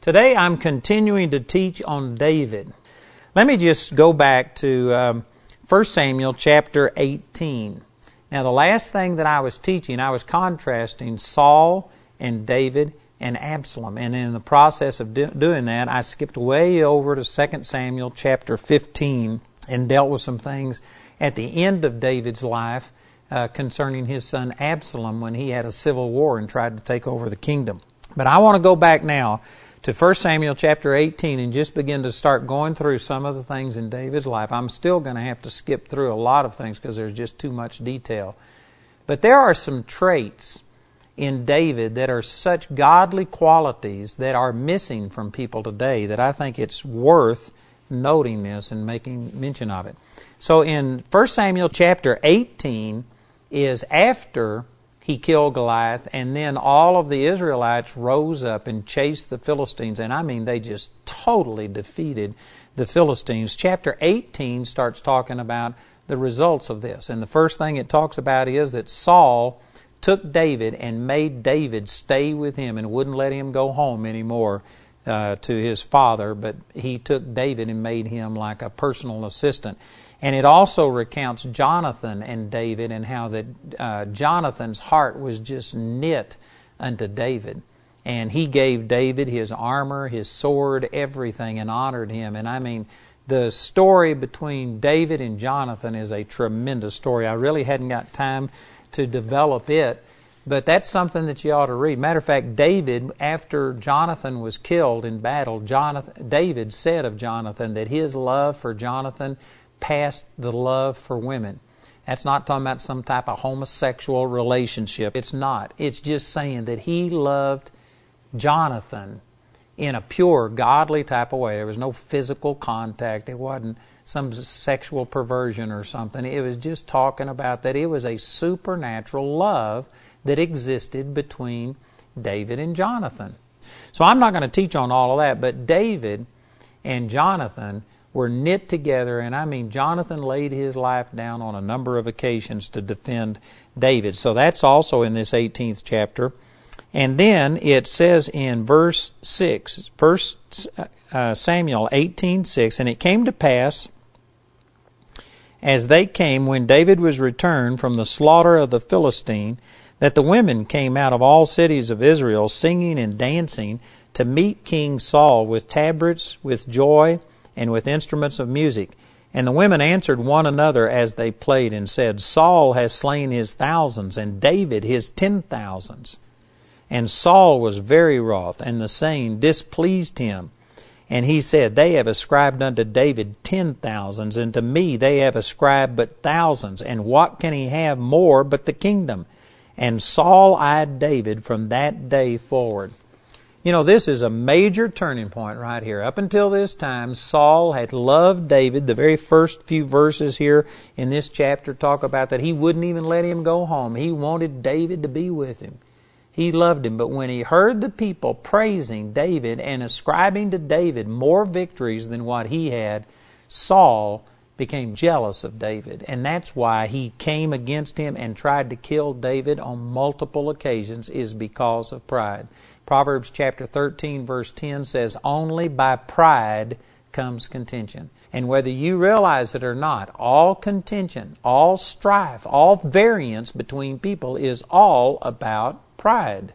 Today I'm continuing to teach on David. Let me just go back to um, 1 Samuel chapter 18. Now, the last thing that I was teaching, I was contrasting Saul and David and Absalom. And in the process of do- doing that, I skipped way over to 2 Samuel chapter 15 and dealt with some things at the end of David's life uh, concerning his son Absalom when he had a civil war and tried to take over the kingdom. But I want to go back now to 1 Samuel chapter 18 and just begin to start going through some of the things in David's life. I'm still going to have to skip through a lot of things because there's just too much detail. But there are some traits in David that are such godly qualities that are missing from people today that I think it's worth noting this and making mention of it. So in 1 Samuel chapter 18, is after he killed Goliath, and then all of the Israelites rose up and chased the Philistines. And I mean, they just totally defeated the Philistines. Chapter 18 starts talking about the results of this. And the first thing it talks about is that Saul took David and made David stay with him and wouldn't let him go home anymore uh, to his father, but he took David and made him like a personal assistant. And it also recounts Jonathan and David and how that uh, Jonathan's heart was just knit unto David. And he gave David his armor, his sword, everything, and honored him. And I mean, the story between David and Jonathan is a tremendous story. I really hadn't got time to develop it, but that's something that you ought to read. Matter of fact, David, after Jonathan was killed in battle, Jonathan, David said of Jonathan that his love for Jonathan past the love for women. That's not talking about some type of homosexual relationship. It's not. It's just saying that he loved Jonathan in a pure, godly type of way. There was no physical contact. It wasn't some sexual perversion or something. It was just talking about that it was a supernatural love that existed between David and Jonathan. So I'm not going to teach on all of that, but David and Jonathan were knit together, and I mean, Jonathan laid his life down on a number of occasions to defend David. So that's also in this 18th chapter. And then it says in verse 6, 1 uh, Samuel 18:6, and it came to pass as they came when David was returned from the slaughter of the Philistine that the women came out of all cities of Israel singing and dancing to meet King Saul with tabrets, with joy, and with instruments of music. And the women answered one another as they played and said, Saul has slain his thousands, and David his ten thousands. And Saul was very wroth, and the saying displeased him. And he said, They have ascribed unto David ten thousands, and to me they have ascribed but thousands. And what can he have more but the kingdom? And Saul eyed David from that day forward. You know, this is a major turning point right here. Up until this time, Saul had loved David. The very first few verses here in this chapter talk about that he wouldn't even let him go home. He wanted David to be with him. He loved him. But when he heard the people praising David and ascribing to David more victories than what he had, Saul became jealous of David. And that's why he came against him and tried to kill David on multiple occasions, is because of pride. Proverbs chapter 13, verse 10 says, Only by pride comes contention. And whether you realize it or not, all contention, all strife, all variance between people is all about pride.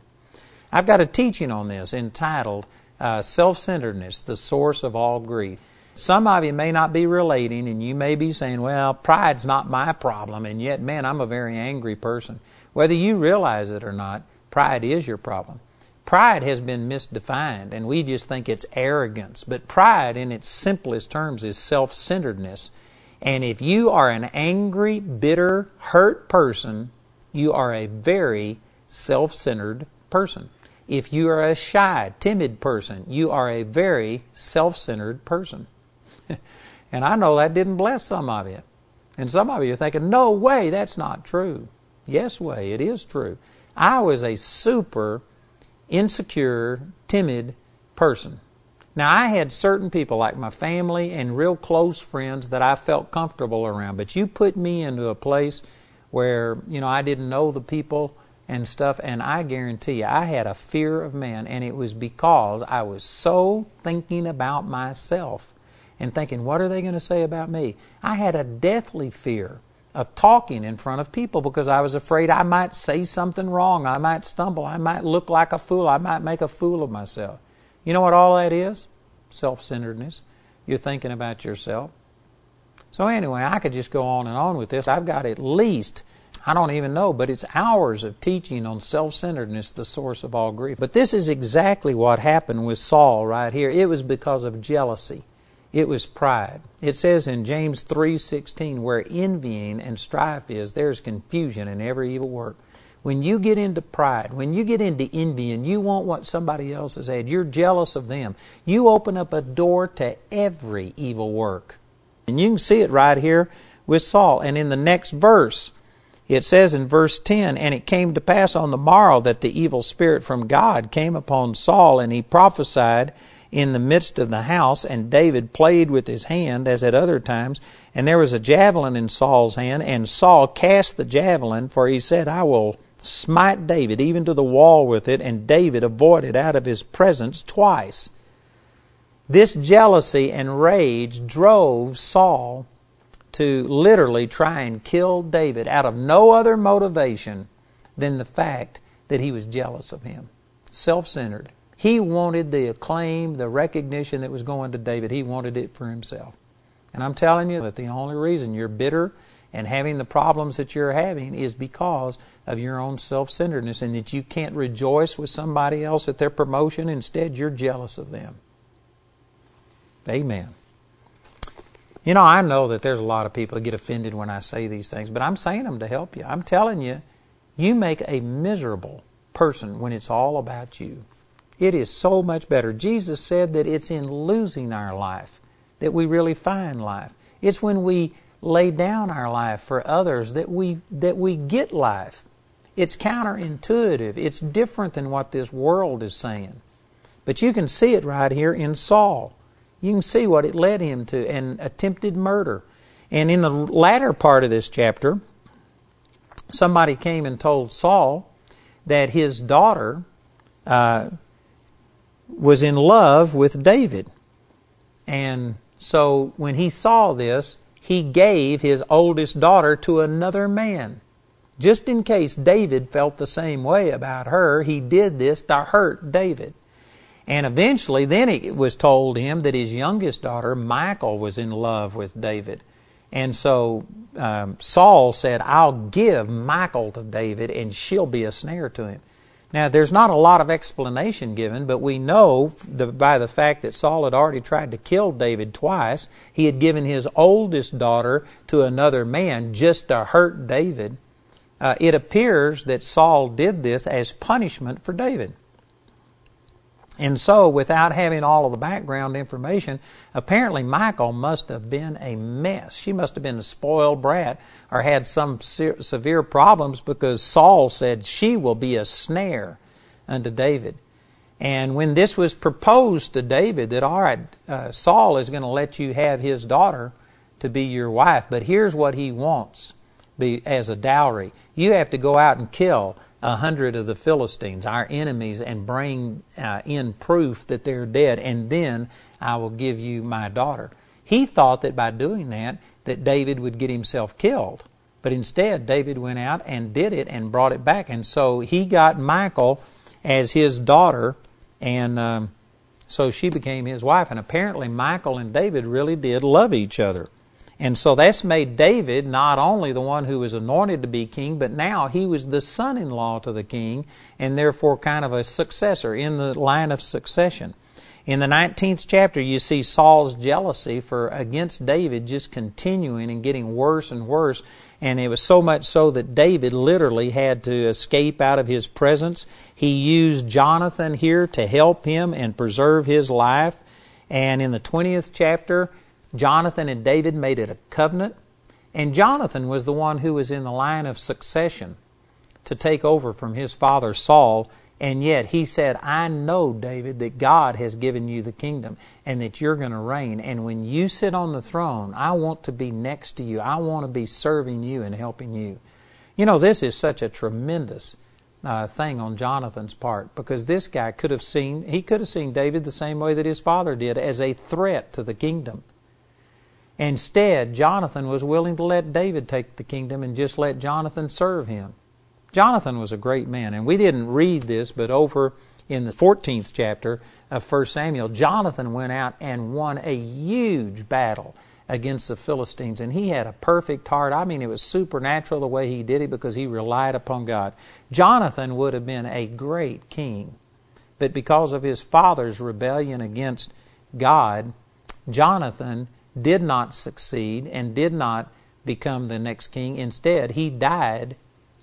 I've got a teaching on this entitled uh, Self Centeredness, the Source of All Grief. Some of you may not be relating, and you may be saying, Well, pride's not my problem, and yet, man, I'm a very angry person. Whether you realize it or not, pride is your problem. Pride has been misdefined, and we just think it's arrogance. But pride, in its simplest terms, is self centeredness. And if you are an angry, bitter, hurt person, you are a very self centered person. If you are a shy, timid person, you are a very self centered person. and I know that didn't bless some of you. And some of you are thinking, no way, that's not true. Yes, way, it is true. I was a super insecure, timid person. Now, I had certain people, like my family and real close friends, that I felt comfortable around. But you put me into a place where, you know, I didn't know the people and stuff, and I guarantee you, I had a fear of man, and it was because I was so thinking about myself and thinking, what are they going to say about me? I had a deathly fear of talking in front of people because I was afraid I might say something wrong, I might stumble, I might look like a fool, I might make a fool of myself. You know what all that is? Self centeredness. You're thinking about yourself. So, anyway, I could just go on and on with this. I've got at least I don't even know, but it's hours of teaching on self centeredness, the source of all grief. But this is exactly what happened with Saul right here. It was because of jealousy. It was pride. It says in James 3:16 where envying and strife is there's confusion in every evil work. When you get into pride, when you get into envy and you want what somebody else has had, you're jealous of them. You open up a door to every evil work. And you can see it right here with Saul. And in the next verse, it says in verse 10 And it came to pass on the morrow that the evil spirit from God came upon Saul, and he prophesied in the midst of the house, and David played with his hand as at other times. And there was a javelin in Saul's hand, and Saul cast the javelin, for he said, I will smite David even to the wall with it, and David avoided out of his presence twice. This jealousy and rage drove Saul to literally try and kill David out of no other motivation than the fact that he was jealous of him. Self centered. He wanted the acclaim, the recognition that was going to David. He wanted it for himself. And I'm telling you that the only reason you're bitter and having the problems that you're having is because of your own self centeredness and that you can't rejoice with somebody else at their promotion. Instead, you're jealous of them. Amen. You know, I know that there's a lot of people who get offended when I say these things, but I'm saying them to help you. I'm telling you, you make a miserable person when it's all about you. It is so much better. Jesus said that it's in losing our life that we really find life. It's when we lay down our life for others that we that we get life. It's counterintuitive. It's different than what this world is saying. But you can see it right here in Saul. You can see what it led him to and attempted murder. And in the latter part of this chapter, somebody came and told Saul that his daughter uh, was in love with David. And so when he saw this, he gave his oldest daughter to another man. Just in case David felt the same way about her, he did this to hurt David. And eventually, then it was told him that his youngest daughter, Michal, was in love with David. And so um, Saul said, I'll give Michal to David and she'll be a snare to him. Now, there's not a lot of explanation given, but we know the, by the fact that Saul had already tried to kill David twice. He had given his oldest daughter to another man just to hurt David. Uh, it appears that Saul did this as punishment for David. And so, without having all of the background information, apparently Michal must have been a mess. She must have been a spoiled brat or had some se- severe problems because Saul said she will be a snare unto David. And when this was proposed to David, that all right, uh, Saul is going to let you have his daughter to be your wife, but here's what he wants be as a dowry. You have to go out and kill a hundred of the Philistines, our enemies, and bring uh, in proof that they're dead, and then I will give you my daughter. He thought that by doing that, that David would get himself killed. But instead, David went out and did it and brought it back. And so he got Michal as his daughter, and um, so she became his wife. And apparently, Michal and David really did love each other. And so that's made David not only the one who was anointed to be king, but now he was the son in law to the king, and therefore kind of a successor in the line of succession. In the 19th chapter, you see Saul's jealousy for against David just continuing and getting worse and worse. And it was so much so that David literally had to escape out of his presence. He used Jonathan here to help him and preserve his life. And in the 20th chapter, Jonathan and David made it a covenant, and Jonathan was the one who was in the line of succession to take over from his father Saul. And yet he said, I know, David, that God has given you the kingdom and that you're going to reign. And when you sit on the throne, I want to be next to you. I want to be serving you and helping you. You know, this is such a tremendous uh, thing on Jonathan's part because this guy could have seen he could have seen David the same way that his father did as a threat to the kingdom. Instead, Jonathan was willing to let David take the kingdom and just let Jonathan serve him. Jonathan was a great man, and we didn't read this, but over in the 14th chapter of 1 Samuel, Jonathan went out and won a huge battle against the Philistines, and he had a perfect heart. I mean, it was supernatural the way he did it because he relied upon God. Jonathan would have been a great king, but because of his father's rebellion against God, Jonathan did not succeed and did not become the next king. Instead, he died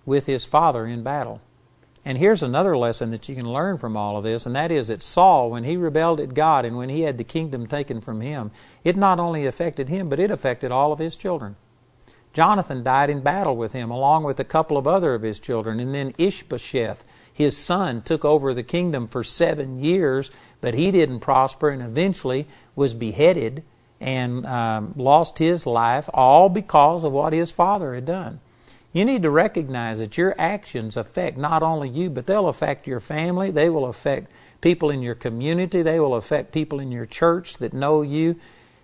with his father in battle. And here's another lesson that you can learn from all of this, and that is that Saul, when he rebelled at God and when he had the kingdom taken from him, it not only affected him, but it affected all of his children. Jonathan died in battle with him, along with a couple of other of his children, and then Ishbosheth, his son, took over the kingdom for seven years, but he didn't prosper and eventually was beheaded and um, lost his life, all because of what his father had done. You need to recognize that your actions affect not only you, but they'll affect your family, they will affect people in your community, they will affect people in your church that know you.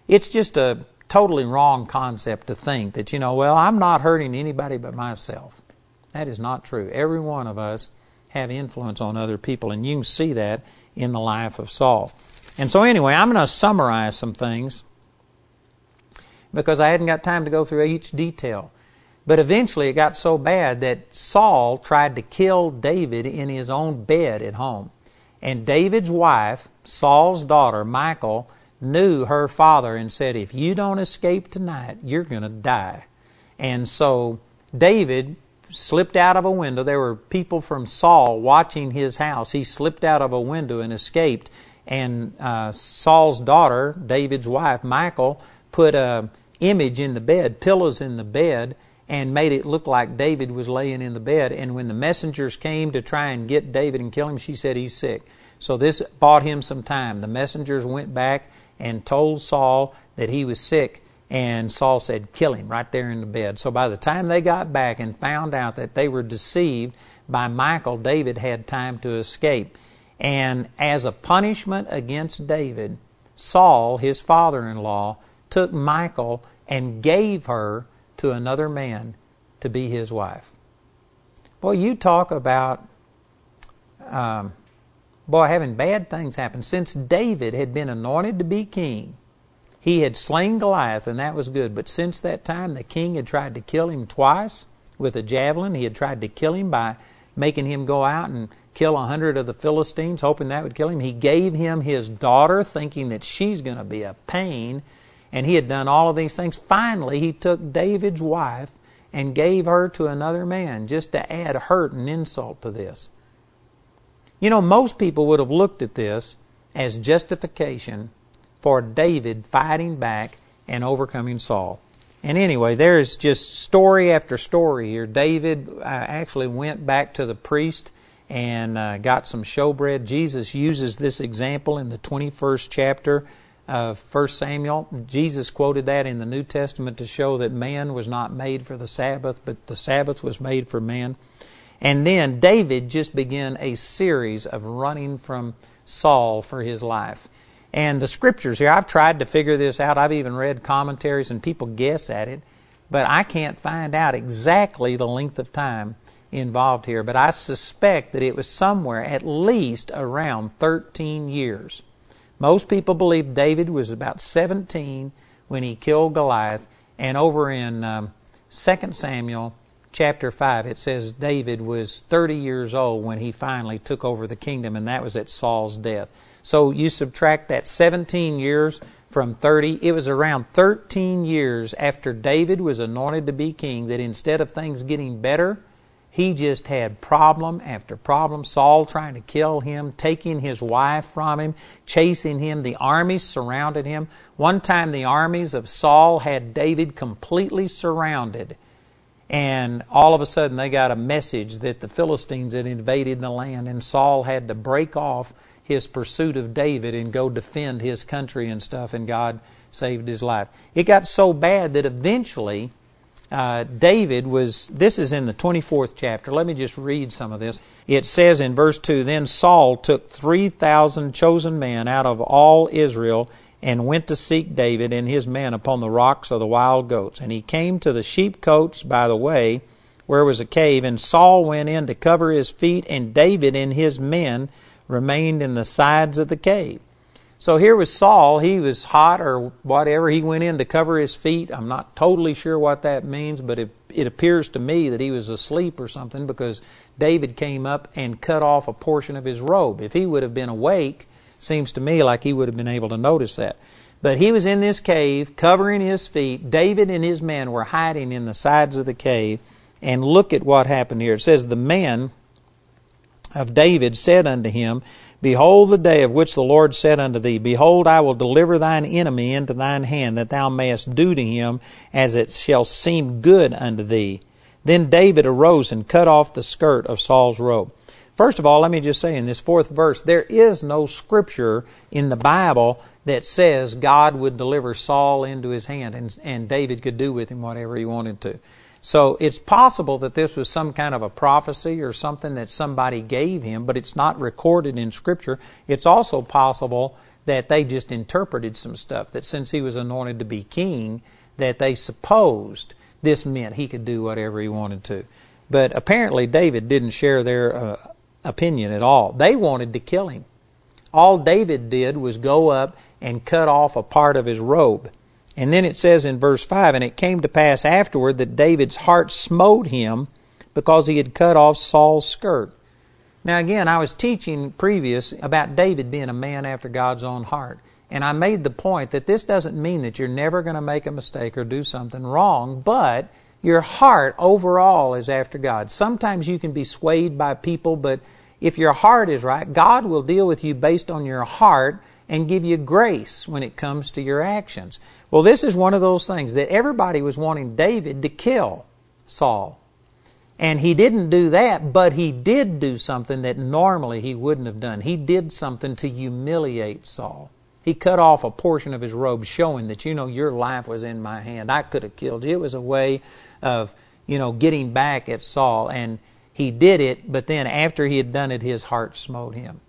It's just a totally wrong concept to think that, you know, well, I'm not hurting anybody but myself. That is not true. Every one of us have influence on other people, and you can see that in the life of Saul. And so, anyway, I'm going to summarize some things because I hadn't got time to go through each detail. But eventually it got so bad that Saul tried to kill David in his own bed at home. And David's wife, Saul's daughter, Michal, knew her father and said, If you don't escape tonight, you're going to die. And so David slipped out of a window. There were people from Saul watching his house. He slipped out of a window and escaped. And uh, Saul's daughter, David's wife, Michal, put a image in the bed, pillows in the bed, and made it look like David was laying in the bed. And when the messengers came to try and get David and kill him, she said he's sick. So this bought him some time. The messengers went back and told Saul that he was sick, and Saul said, Kill him right there in the bed. So by the time they got back and found out that they were deceived by Michal, David had time to escape. And as a punishment against David, Saul, his father in law, took Michal and gave her to another man to be his wife. Boy, you talk about, um, boy, having bad things happen. Since David had been anointed to be king, he had slain Goliath, and that was good. But since that time, the king had tried to kill him twice with a javelin. He had tried to kill him by making him go out and kill a hundred of the Philistines, hoping that would kill him. He gave him his daughter, thinking that she's going to be a pain and he had done all of these things. Finally, he took David's wife and gave her to another man just to add hurt and insult to this. You know, most people would have looked at this as justification for David fighting back and overcoming Saul. And anyway, there's just story after story here. David uh, actually went back to the priest and uh, got some showbread. Jesus uses this example in the 21st chapter Uh, of 1 Samuel. Jesus quoted that in the New Testament to show that man was not made for the Sabbath, but the Sabbath was made for man. And then David just began a series of running from Saul for his life. And the scriptures here, I've tried to figure this out. I've even read commentaries and people guess at it, but I can't find out exactly the length of time involved here. But I suspect that it was somewhere at least around 13 years most people believe David was about 17 when he killed Goliath, and over in um, 2 Samuel chapter 5, it says David was 30 years old when he finally took over the kingdom, and that was at Saul's death. So you subtract that 17 years from 30, it was around 13 years after David was anointed to be king that instead of things getting better, he just had problem after problem. Saul trying to kill him, taking his wife from him, chasing him. The armies surrounded him. One time, the armies of Saul had David completely surrounded. And all of a sudden, they got a message that the Philistines had invaded the land, and Saul had to break off his pursuit of David and go defend his country and stuff, and God saved his life. It got so bad that eventually uh, David was, this is in the 24th chapter. Let me just read some of this. It says in verse 2 Then Saul took 3,000 chosen men out of all Israel and went to seek David and his men upon the rocks of the wild goats. And he came to the sheepcotes by the way, where was a cave, and Saul went in to cover his feet, and David and his men remained in the sides of the cave. So here was Saul. He was hot or whatever. He went in to cover his feet. I'm not totally sure what that means, but it, it appears to me that he was asleep or something because David came up and cut off a portion of his robe. If he would have been awake, seems to me like he would have been able to notice that. But he was in this cave, covering his feet. David and his men were hiding in the sides of the cave. And look at what happened here. It says, The men of David said unto him, Behold, the day of which the Lord said unto thee, Behold, I will deliver thine enemy into thine hand, that thou mayest do to him as it shall seem good unto thee. Then David arose and cut off the skirt of Saul's robe. First of all, let me just say in this fourth verse, there is no scripture in the Bible that says God would deliver Saul into his hand and, and David could do with him whatever he wanted to. So it's possible that this was some kind of a prophecy or something that somebody gave him, but it's not recorded in Scripture. It's also possible that they just interpreted some stuff, that since he was anointed to be king, that they supposed this meant he could do whatever he wanted to. But apparently, David didn't share their uh, opinion at all. They wanted to kill him. All David did was go up and cut off a part of his robe. And then it says in verse 5 And it came to pass afterward that David's heart smote him because he had cut off Saul's skirt. Now, again, I was teaching previous about David being a man after God's own heart. And I made the point that this doesn't mean that you're never going to make a mistake or do something wrong, but your heart overall is after God. Sometimes you can be swayed by people, but if your heart is right, God will deal with you based on your heart and give you grace when it comes to your actions. Well, this is one of those things that everybody was wanting David to kill Saul. And he didn't do that, but he did do something that normally he wouldn't have done. He did something to humiliate Saul. He cut off a portion of his robe, showing that, you know, your life was in my hand. I could have killed you. It was a way of, you know, getting back at Saul. And he did it, but then after he had done it, his heart smote him.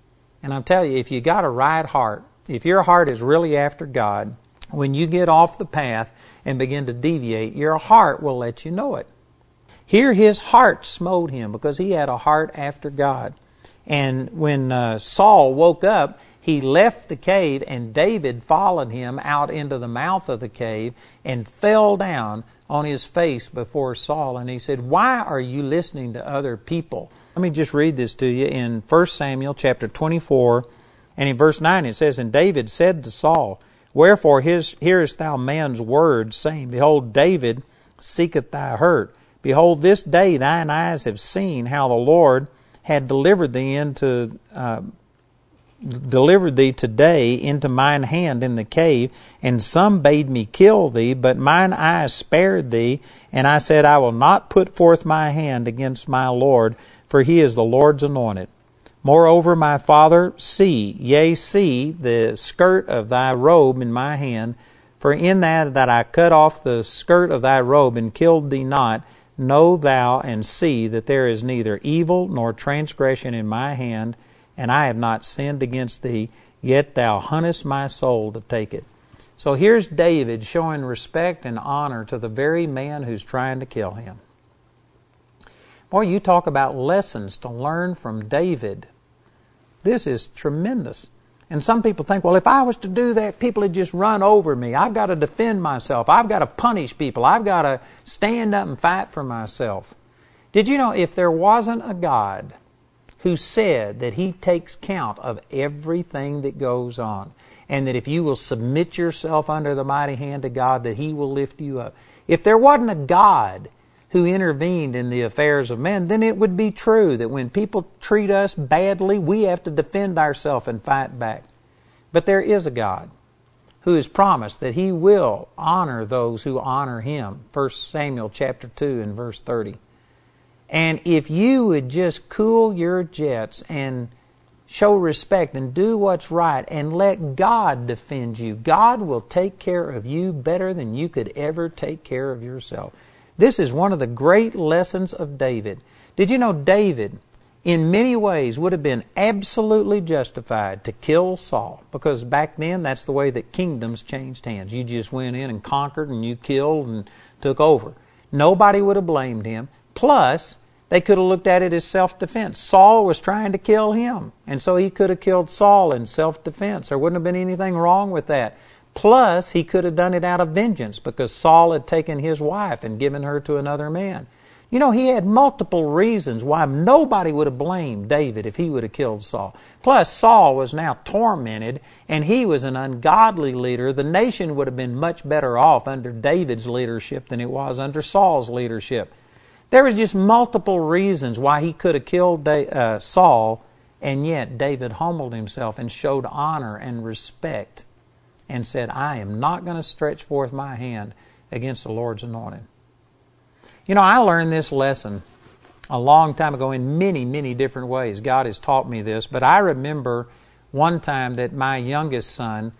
And I'm telling you, if you got a right heart, if your heart is really after God, when you get off the path and begin to deviate, your heart will let you know it. Here, his heart smote him because he had a heart after God. And when uh, Saul woke up, he left the cave, and David followed him out into the mouth of the cave and fell down on his face before Saul. And he said, Why are you listening to other people? Let me just read this to you in 1 Samuel chapter 24 and in verse 9 it says, And David said to Saul, Wherefore his, hearest thou man's word, saying, Behold, David seeketh thy hurt. Behold, this day thine eyes have seen how the Lord had delivered thee into uh, delivered thee today into mine hand in the cave, and some bade me kill thee, but mine eyes spared thee, and I said, I will not put forth my hand against my Lord, for he is the Lord's anointed. Moreover, my father, see, yea, see the skirt of thy robe in my hand, for in that that I cut off the skirt of thy robe and killed thee not, know thou and see that there is neither evil nor transgression in my hand, and I have not sinned against thee, yet thou huntest my soul to take it. So here's David showing respect and honor to the very man who's trying to kill him. Boy, you talk about lessons to learn from David. This is tremendous. And some people think, well, if I was to do that, people would just run over me. I've got to defend myself. I've got to punish people. I've got to stand up and fight for myself. Did you know if there wasn't a God who said that He takes count of everything that goes on, and that if you will submit yourself under the mighty hand of God, that He will lift you up? If there wasn't a God who intervened in the affairs of men, then it would be true that when people treat us badly, we have to defend ourselves and fight back. But there is a God who has promised that he will honor those who honor him. 1 Samuel chapter 2 and verse 30. And if you would just cool your jets and show respect and do what's right and let God defend you, God will take care of you better than you could ever take care of yourself. This is one of the great lessons of David. Did you know David, in many ways, would have been absolutely justified to kill Saul? Because back then, that's the way that kingdoms changed hands. You just went in and conquered and you killed and took over. Nobody would have blamed him. Plus, they could have looked at it as self defense. Saul was trying to kill him, and so he could have killed Saul in self defense. There wouldn't have been anything wrong with that. Plus, he could have done it out of vengeance because Saul had taken his wife and given her to another man. You know, he had multiple reasons why nobody would have blamed David if he would have killed Saul. Plus, Saul was now tormented and he was an ungodly leader. The nation would have been much better off under David's leadership than it was under Saul's leadership. There was just multiple reasons why he could have killed uh, Saul, and yet David humbled himself and showed honor and respect and said, I am not going to stretch forth my hand against the Lord's anointed. You know, I learned this lesson a long time ago in many, many different ways. God has taught me this, but I remember one time that my youngest son,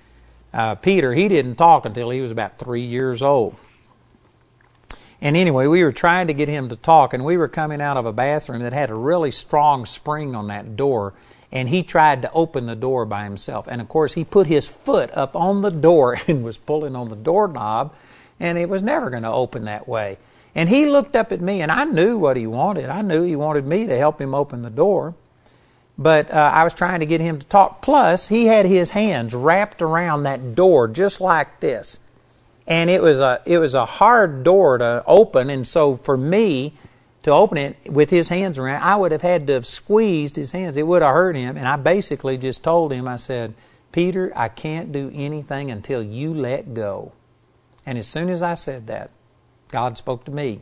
uh, Peter, he didn't talk until he was about three years old. And anyway, we were trying to get him to talk, and we were coming out of a bathroom that had a really strong spring on that door and he tried to open the door by himself. And of course, he put his foot up on the door and was pulling on the doorknob, and it was never going to open that way. And he looked up at me, and I knew what he wanted. I knew he wanted me to help him open the door. But uh, I was trying to get him to talk. Plus, he had his hands wrapped around that door just like this. And it was a it was a hard door to open, and so for me, to open it with his hands around, I would have had to have squeezed his hands. It would have hurt him. And I basically just told him, I said, Peter, I can't do anything until you let go. And as soon as I said that, God spoke to me.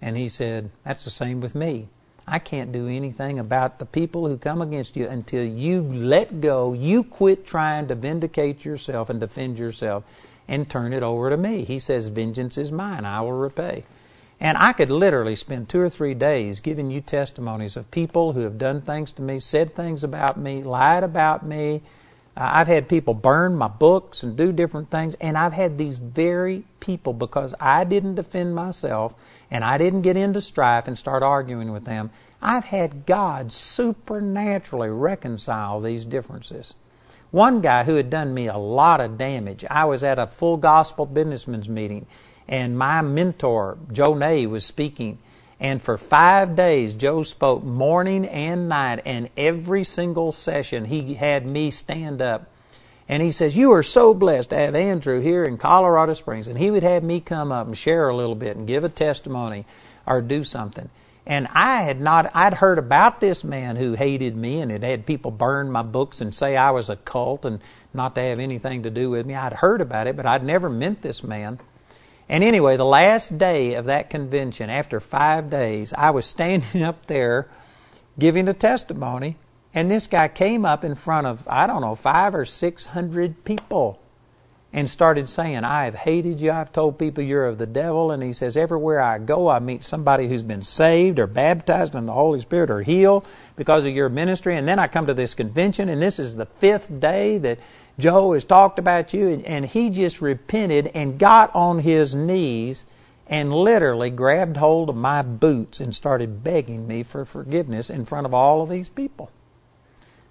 And he said, That's the same with me. I can't do anything about the people who come against you until you let go, you quit trying to vindicate yourself and defend yourself, and turn it over to me. He says, Vengeance is mine, I will repay. And I could literally spend two or three days giving you testimonies of people who have done things to me, said things about me, lied about me. Uh, I've had people burn my books and do different things, and I've had these very people because I didn't defend myself and I didn't get into strife and start arguing with them. I've had God supernaturally reconcile these differences. One guy who had done me a lot of damage, I was at a full gospel businessmen's meeting and my mentor, Joe Nay, was speaking. And for five days, Joe spoke morning and night, and every single session, he had me stand up. And he says, You are so blessed to have Andrew here in Colorado Springs. And he would have me come up and share a little bit and give a testimony or do something. And I had not, I'd heard about this man who hated me and had had people burn my books and say I was a cult and not to have anything to do with me. I'd heard about it, but I'd never met this man. And anyway, the last day of that convention, after five days, I was standing up there giving a testimony, and this guy came up in front of, I don't know, five or six hundred people and started saying, I have hated you. I've told people you're of the devil. And he says, Everywhere I go, I meet somebody who's been saved or baptized in the Holy Spirit or healed because of your ministry. And then I come to this convention, and this is the fifth day that Joe has talked about you, and, and he just repented and got on his knees and literally grabbed hold of my boots and started begging me for forgiveness in front of all of these people.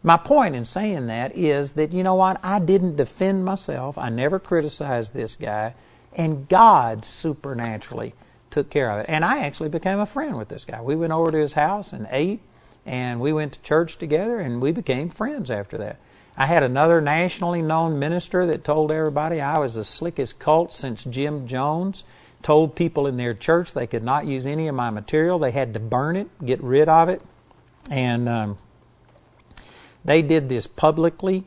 My point in saying that is that, you know what? I didn't defend myself. I never criticized this guy. And God supernaturally took care of it. And I actually became a friend with this guy. We went over to his house and ate, and we went to church together, and we became friends after that. I had another nationally known minister that told everybody I was the slickest cult since Jim Jones. Told people in their church they could not use any of my material. They had to burn it, get rid of it. And um, they did this publicly,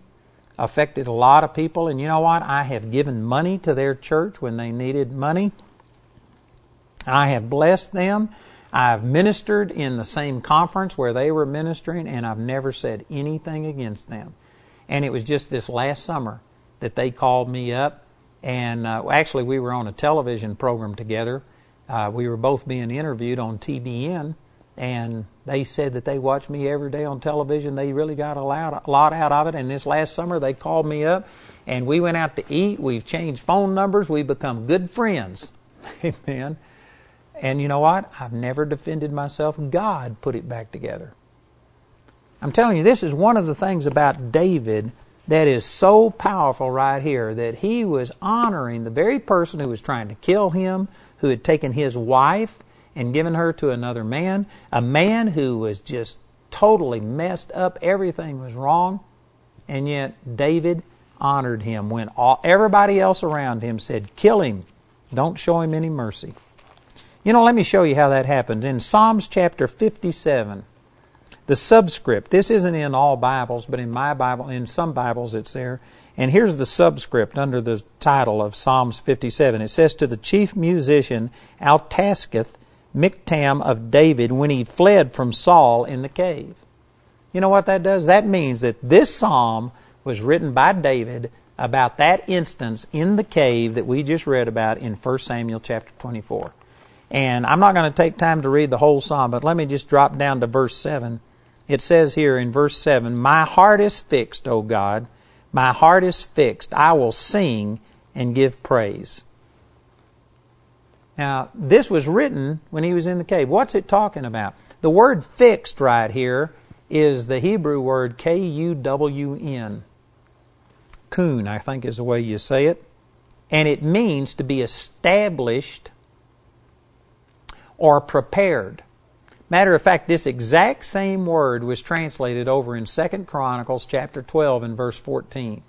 affected a lot of people. And you know what? I have given money to their church when they needed money. I have blessed them. I've ministered in the same conference where they were ministering, and I've never said anything against them. And it was just this last summer that they called me up. And uh, actually, we were on a television program together. Uh, we were both being interviewed on TBN. And they said that they watch me every day on television. They really got a lot, a lot out of it. And this last summer, they called me up and we went out to eat. We've changed phone numbers. We've become good friends. Amen. And you know what? I've never defended myself. God put it back together. I'm telling you, this is one of the things about David that is so powerful right here that he was honoring the very person who was trying to kill him, who had taken his wife and given her to another man, a man who was just totally messed up, everything was wrong, and yet David honored him when all, everybody else around him said, Kill him, don't show him any mercy. You know, let me show you how that happens. In Psalms chapter 57, the subscript, this isn't in all Bibles, but in my Bible, in some Bibles it's there. And here's the subscript under the title of Psalms 57. It says, To the chief musician Altaschith, Michtam of David, when he fled from Saul in the cave. You know what that does? That means that this psalm was written by David about that instance in the cave that we just read about in 1 Samuel chapter 24. And I'm not going to take time to read the whole psalm, but let me just drop down to verse 7 it says here in verse 7 My heart is fixed, O God. My heart is fixed. I will sing and give praise. Now, this was written when he was in the cave. What's it talking about? The word fixed right here is the Hebrew word K U W N. Kun, I think is the way you say it. And it means to be established or prepared. Matter of fact, this exact same word was translated over in 2 Chronicles chapter 12 and verse 14.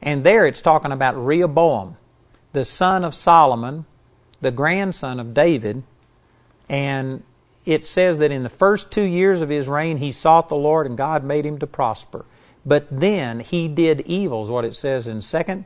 And there it's talking about Rehoboam, the son of Solomon, the grandson of David. And it says that in the first two years of his reign, he sought the Lord and God made him to prosper. But then he did evil, is what it says in 2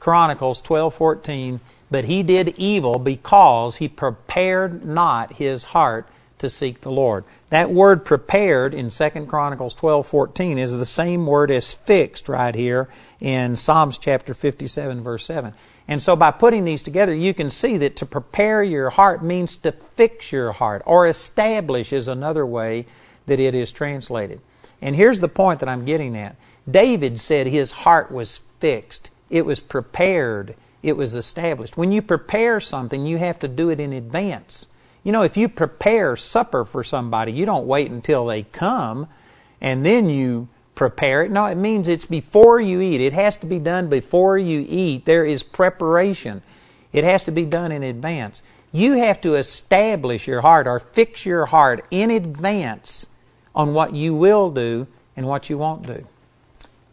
Chronicles 12 14. But he did evil because he prepared not his heart to seek the Lord. That word prepared in 2 Chronicles 12:14 is the same word as fixed right here in Psalms chapter 57 verse 7. And so by putting these together, you can see that to prepare your heart means to fix your heart or establish is another way that it is translated. And here's the point that I'm getting at. David said his heart was fixed. It was prepared. It was established. When you prepare something, you have to do it in advance. You know, if you prepare supper for somebody, you don't wait until they come and then you prepare it. No, it means it's before you eat. It has to be done before you eat. There is preparation. It has to be done in advance. You have to establish your heart or fix your heart in advance on what you will do and what you won't do.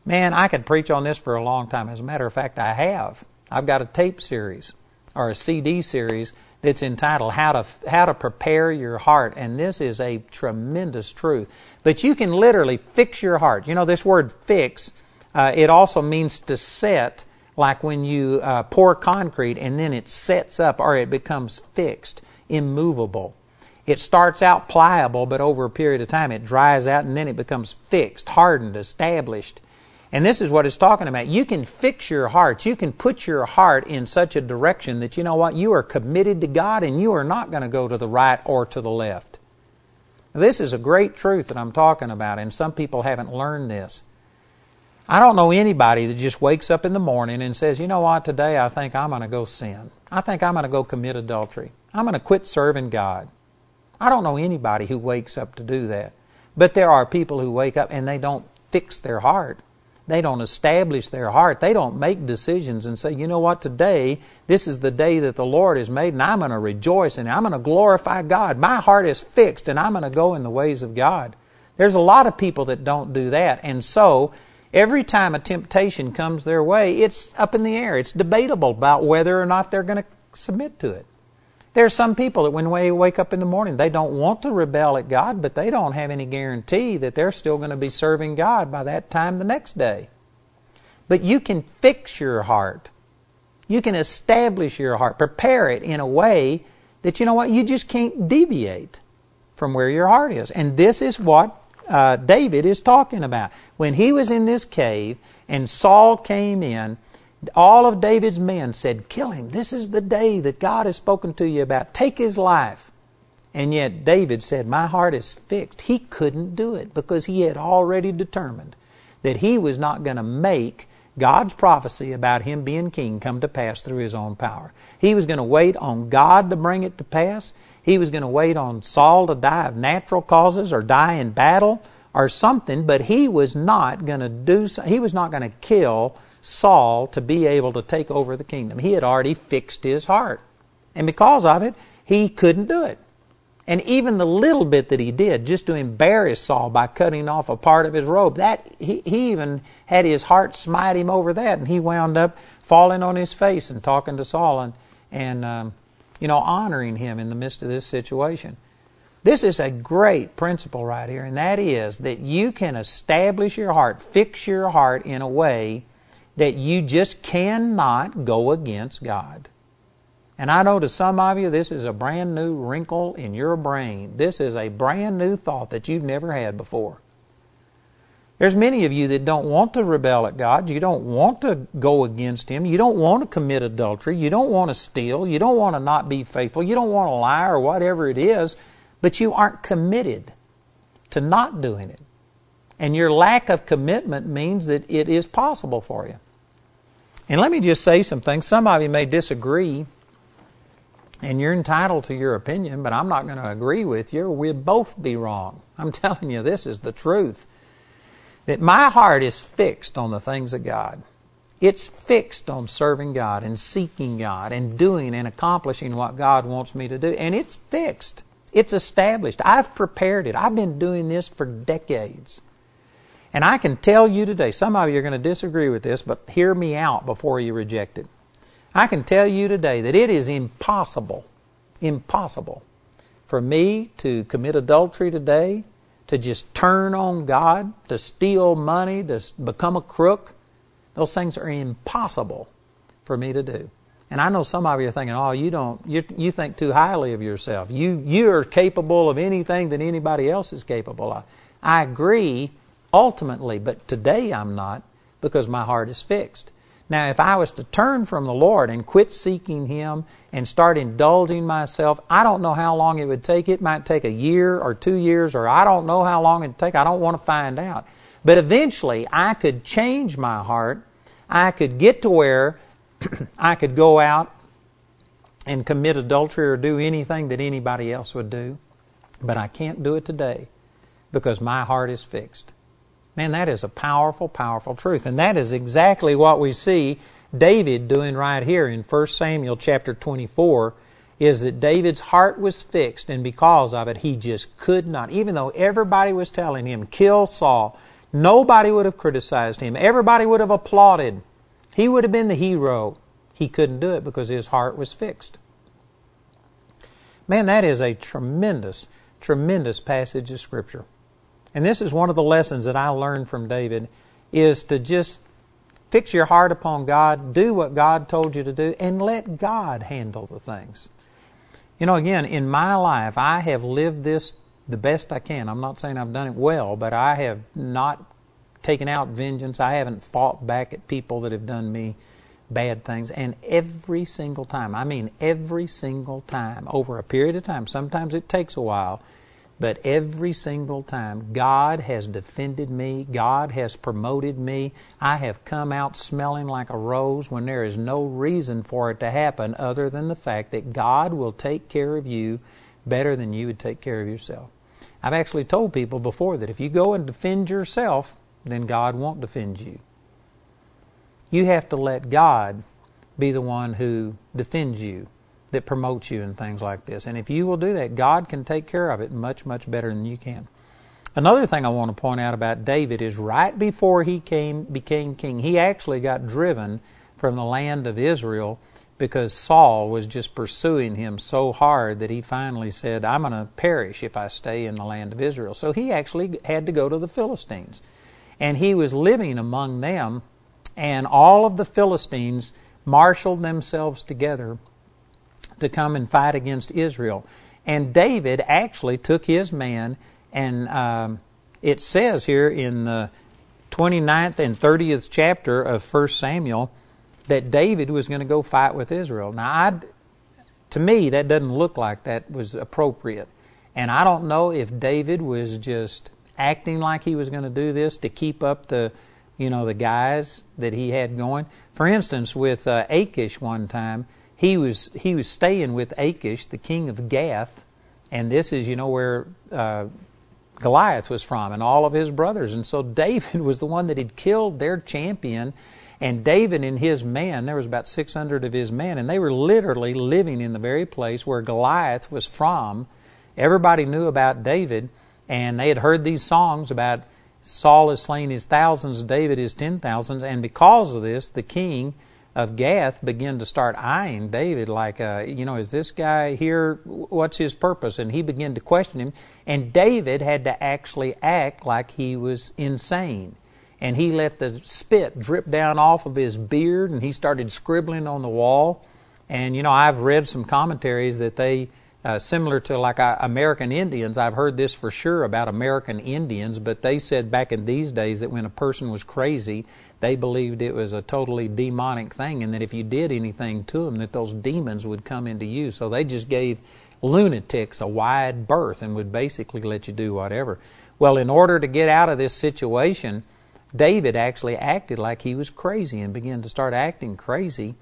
Man, I could preach on this for a long time. As a matter of fact, I have. I've got a tape series or a CD series that's entitled How to, How to Prepare Your Heart. And this is a tremendous truth. But you can literally fix your heart. You know, this word fix, uh, it also means to set, like when you uh, pour concrete and then it sets up or it becomes fixed, immovable. It starts out pliable, but over a period of time it dries out and then it becomes fixed, hardened, established. And this is what it's talking about. You can fix your heart. You can put your heart in such a direction that you know what? You are committed to God and you are not going to go to the right or to the left. This is a great truth that I'm talking about, and some people haven't learned this. I don't know anybody that just wakes up in the morning and says, you know what, today I think I'm going to go sin. I think I'm going to go commit adultery. I'm going to quit serving God. I don't know anybody who wakes up to do that. But there are people who wake up and they don't fix their heart. They don't establish their heart. They don't make decisions and say, you know what, today, this is the day that the Lord has made, and I'm going to rejoice and I'm going to glorify God. My heart is fixed, and I'm going to go in the ways of God. There's a lot of people that don't do that. And so, every time a temptation comes their way, it's up in the air. It's debatable about whether or not they're going to submit to it. There are some people that when they wake up in the morning, they don't want to rebel at God, but they don't have any guarantee that they're still going to be serving God by that time the next day. But you can fix your heart. You can establish your heart, prepare it in a way that you know what, you just can't deviate from where your heart is. And this is what uh, David is talking about. When he was in this cave and Saul came in, all of David's men said, Kill him. This is the day that God has spoken to you about. Take his life. And yet David said, My heart is fixed. He couldn't do it because he had already determined that he was not going to make God's prophecy about him being king come to pass through his own power. He was going to wait on God to bring it to pass, he was going to wait on Saul to die of natural causes or die in battle or something, but he was not going to do so. he was not going to kill Saul to be able to take over the kingdom. He had already fixed his heart. And because of it, he couldn't do it. And even the little bit that he did, just to embarrass Saul by cutting off a part of his robe, that he, he even had his heart smite him over that, and he wound up falling on his face and talking to Saul and, and um, you know, honoring him in the midst of this situation. This is a great principle right here, and that is that you can establish your heart, fix your heart in a way that you just cannot go against God. And I know to some of you, this is a brand new wrinkle in your brain. This is a brand new thought that you've never had before. There's many of you that don't want to rebel at God. You don't want to go against Him. You don't want to commit adultery. You don't want to steal. You don't want to not be faithful. You don't want to lie or whatever it is, but you aren't committed to not doing it. And your lack of commitment means that it is possible for you. And let me just say some things. Some of you may disagree, and you're entitled to your opinion, but I'm not going to agree with you, we'll both be wrong. I'm telling you, this is the truth that my heart is fixed on the things of God. It's fixed on serving God and seeking God and doing and accomplishing what God wants me to do. And it's fixed. It's established. I've prepared it. I've been doing this for decades. And I can tell you today, some of you are going to disagree with this, but hear me out before you reject it. I can tell you today that it is impossible, impossible for me to commit adultery today to just turn on God, to steal money, to become a crook, those things are impossible for me to do. And I know some of you are thinking, "Oh, you don't you, you think too highly of yourself. You you're capable of anything that anybody else is capable of." I agree ultimately, but today I'm not because my heart is fixed. Now, if I was to turn from the Lord and quit seeking Him and start indulging myself, I don't know how long it would take. It might take a year or two years, or I don't know how long it would take. I don't want to find out. But eventually, I could change my heart. I could get to where I could go out and commit adultery or do anything that anybody else would do. But I can't do it today because my heart is fixed. Man, that is a powerful, powerful truth. And that is exactly what we see David doing right here in 1 Samuel chapter 24 is that David's heart was fixed and because of it he just could not. Even though everybody was telling him kill Saul nobody would have criticized him. Everybody would have applauded. He would have been the hero. He couldn't do it because his heart was fixed. Man that is a tremendous tremendous passage of scripture and this is one of the lessons that I learned from David is to just fix your heart upon God, do what God told you to do, and let God handle the things. You know, again, in my life, I have lived this the best I can. I'm not saying I've done it well, but I have not taken out vengeance. I haven't fought back at people that have done me bad things. And every single time, I mean every single time, over a period of time, sometimes it takes a while, but every single time, God has defended me. God has promoted me. I have come out smelling like a rose when there is no reason for it to happen other than the fact that God will take care of you better than you would take care of yourself. I've actually told people before that if you go and defend yourself, then God won't defend you. You have to let God be the one who defends you that promotes you and things like this. And if you will do that, God can take care of it much, much better than you can. Another thing I want to point out about David is right before he came became king, he actually got driven from the land of Israel because Saul was just pursuing him so hard that he finally said, I'm going to perish if I stay in the land of Israel. So he actually had to go to the Philistines. And he was living among them, and all of the Philistines marshaled themselves together to come and fight against Israel. And David actually took his man, and um, it says here in the 29th and 30th chapter of 1 Samuel that David was going to go fight with Israel. Now, I'd, to me, that doesn't look like that was appropriate. And I don't know if David was just acting like he was going to do this to keep up the, you know, the guys that he had going. For instance, with uh, Achish one time, he was he was staying with Achish, the king of Gath, And this is, you know, where uh, Goliath was from and all of his brothers. And so David was the one that had killed their champion. And David and his men, there was about 600 of his men, and they were literally living in the very place where Goliath was from. Everybody knew about David, and they had heard these songs about Saul has slain his thousands, David his ten thousands, and because of this, the king of Gath began to start eyeing David like, uh, you know, is this guy here? What's his purpose? And he began to question him. And David had to actually act like he was insane. And he let the spit drip down off of his beard and he started scribbling on the wall. And, you know, I've read some commentaries that they uh, similar to like uh, American Indians. I've heard this for sure about American Indians, but they said back in these days that when a person was crazy, they believed it was a totally demonic thing, and that if you did anything to them, that those demons would come into you. So they just gave lunatics a wide berth and would basically let you do whatever. Well, in order to get out of this situation, David actually acted like he was crazy and began to start acting crazy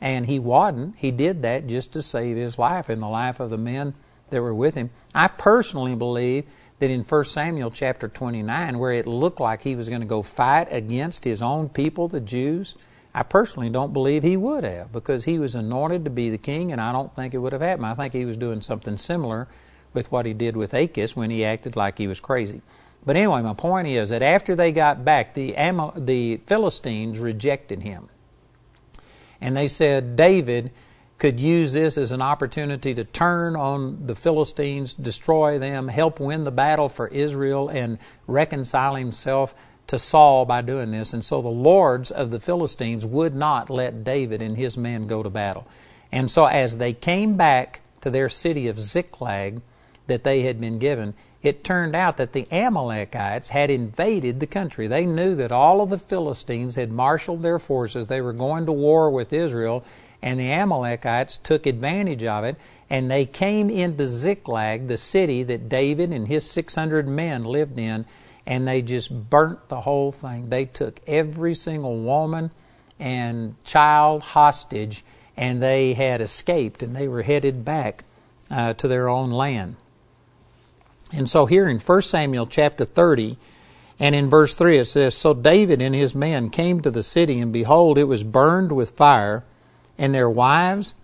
and he wasn't. He did that just to save his life and the life of the men that were with him. I personally believe that in 1 Samuel chapter 29, where it looked like he was going to go fight against his own people, the Jews, I personally don't believe he would have because he was anointed to be the king, and I don't think it would have happened. I think he was doing something similar with what he did with Achish when he acted like he was crazy. But anyway, my point is that after they got back, the, the Philistines rejected him. And they said David could use this as an opportunity to turn on the Philistines, destroy them, help win the battle for Israel, and reconcile himself to Saul by doing this. And so the lords of the Philistines would not let David and his men go to battle. And so as they came back to their city of Ziklag that they had been given, it turned out that the Amalekites had invaded the country. They knew that all of the Philistines had marshaled their forces. They were going to war with Israel, and the Amalekites took advantage of it, and they came into Ziklag, the city that David and his 600 men lived in, and they just burnt the whole thing. They took every single woman and child hostage, and they had escaped, and they were headed back uh, to their own land. And so here in 1 Samuel chapter 30, and in verse 3 it says, So David and his men came to the city, and behold, it was burned with fire, and their wives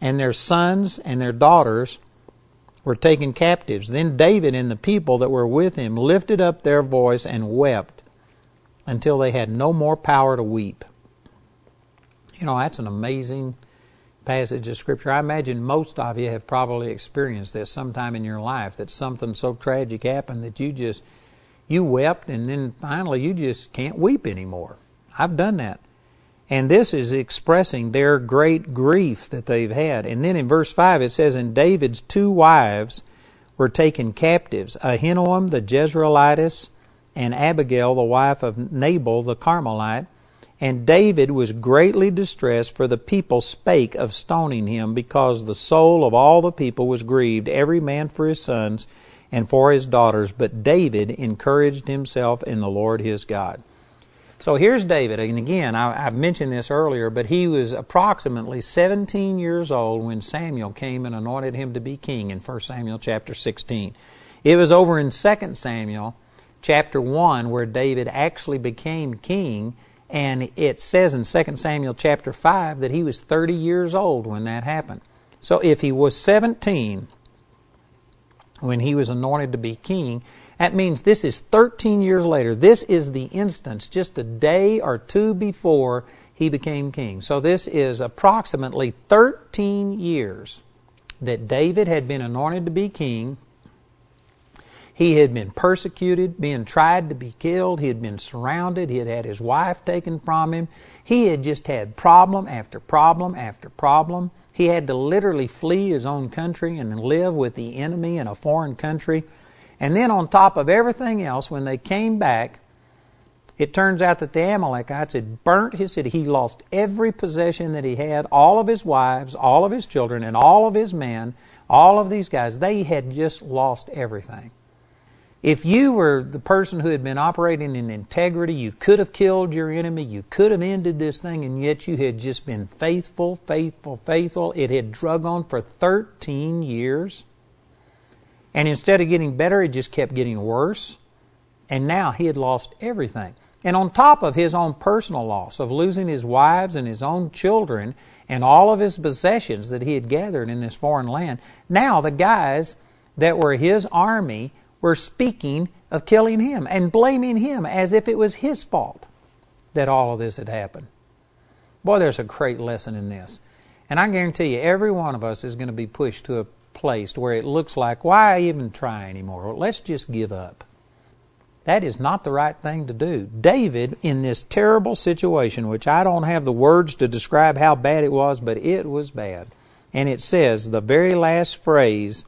and their sons and their daughters were taken captives. Then David and the people that were with him lifted up their voice and wept until they had no more power to weep. You know, that's an amazing passage of Scripture. I imagine most of you have probably experienced this sometime in your life that something so tragic happened that you just you wept and then finally you just can't weep anymore. I've done that. And this is expressing their great grief that they've had. And then in verse 5 it says, And David's two wives were taken captives Ahinoam the Jezreelitess and Abigail the wife of Nabal the Carmelite. And David was greatly distressed, for the people spake of stoning him, because the soul of all the people was grieved, every man for his sons and for his daughters. But David encouraged himself in the Lord his God. So here's David, and again, I, have mentioned this earlier, but he was approximately 17 years old when Samuel came and anointed him to be king in 1 Samuel chapter 16. It was over in 2 Samuel chapter 1 where David actually became king and it says in 2 Samuel chapter 5 that he was 30 years old when that happened. So if he was 17 when he was anointed to be king, that means this is 13 years later. This is the instance, just a day or two before he became king. So this is approximately 13 years that David had been anointed to be king he had been persecuted, being tried to be killed. He had been surrounded. He had had his wife taken from him. He had just had problem after problem after problem. He had to literally flee his own country and live with the enemy in a foreign country. And then, on top of everything else, when they came back, it turns out that the Amalekites had burnt his city. He lost every possession that he had, all of his wives, all of his children, and all of his men, all of these guys. They had just lost everything. If you were the person who had been operating in integrity, you could have killed your enemy, you could have ended this thing, and yet you had just been faithful, faithful, faithful. It had drug on for 13 years. And instead of getting better, it just kept getting worse. And now he had lost everything. And on top of his own personal loss of losing his wives and his own children and all of his possessions that he had gathered in this foreign land, now the guys that were his army were speaking of killing him and blaming him as if it was his fault that all of this had happened. Boy, there's a great lesson in this. And I guarantee you, every one of us is going to be pushed to a place where it looks like, why even try anymore? Let's just give up. That is not the right thing to do. David, in this terrible situation, which I don't have the words to describe how bad it was, but it was bad. And it says, the very last phrase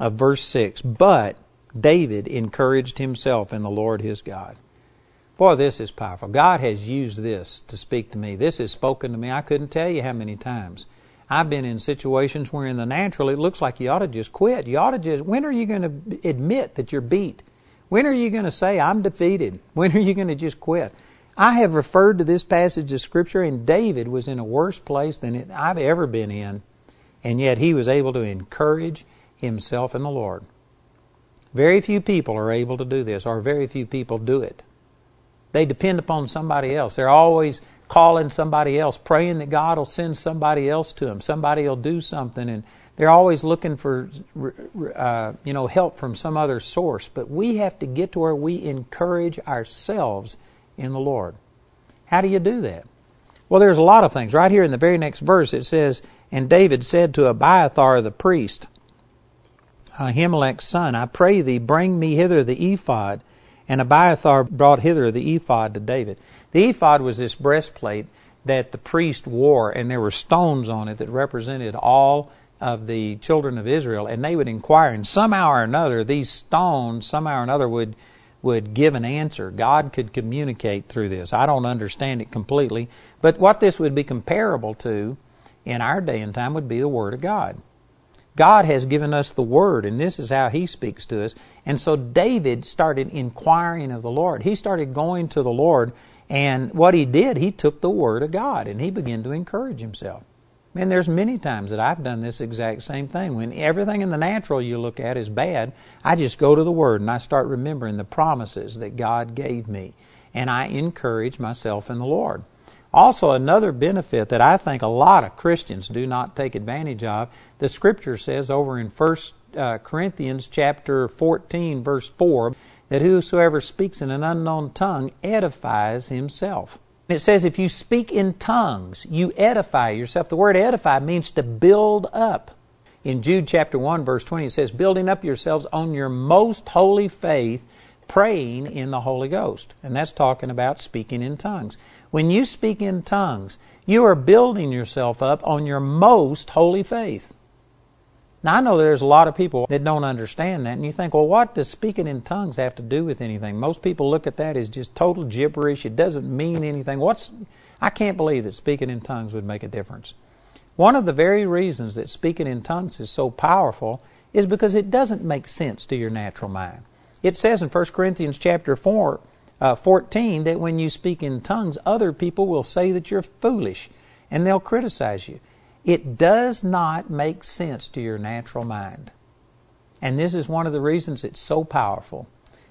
of verse 6 But David encouraged himself in the Lord his God. Boy, this is powerful. God has used this to speak to me. This has spoken to me. I couldn't tell you how many times. I've been in situations where in the natural it looks like you ought to just quit. You ought to just, when are you going to admit that you're beat? When are you going to say, I'm defeated? When are you going to just quit? I have referred to this passage of Scripture, and David was in a worse place than it, I've ever been in, and yet he was able to encourage himself in the Lord. Very few people are able to do this, or very few people do it. They depend upon somebody else. They're always calling somebody else, praying that God will send somebody else to them. Somebody will do something, and they're always looking for uh, you know help from some other source. But we have to get to where we encourage ourselves in the Lord. How do you do that? Well, there's a lot of things. Right here in the very next verse, it says, "And David said to Abiathar the priest, Ahimelech's son, I pray thee, bring me hither the ephod." And Abiathar brought hither the ephod to David. The ephod was this breastplate that the priest wore, and there were stones on it that represented all of the children of Israel, and they would inquire, and somehow or another, these stones, somehow or another, would would give an answer. God could communicate through this. I don't understand it completely, but what this would be comparable to in our day and time would be the Word of God. God has given us the Word, and this is how He speaks to us. And so David started inquiring of the Lord. He started going to the Lord, and what he did, he took the Word of God and he began to encourage himself. And there's many times that I've done this exact same thing. When everything in the natural you look at is bad, I just go to the Word and I start remembering the promises that God gave me. And I encourage myself in the Lord. Also, another benefit that I think a lot of Christians do not take advantage of, the Scripture says over in 1 uh, Corinthians chapter 14, verse 4, that whosoever speaks in an unknown tongue edifies himself. It says if you speak in tongues, you edify yourself. The word edify means to build up. In Jude chapter 1 verse 20 it says building up yourselves on your most holy faith, praying in the Holy Ghost. And that's talking about speaking in tongues. When you speak in tongues, you are building yourself up on your most holy faith. Now, I know there's a lot of people that don't understand that, and you think, well, what does speaking in tongues have to do with anything? Most people look at that as just total gibberish. It doesn't mean anything. What's I can't believe that speaking in tongues would make a difference. One of the very reasons that speaking in tongues is so powerful is because it doesn't make sense to your natural mind. It says in 1 Corinthians chapter 4, uh, 14 that when you speak in tongues, other people will say that you're foolish and they'll criticize you. It does not make sense to your natural mind. And this is one of the reasons it's so powerful.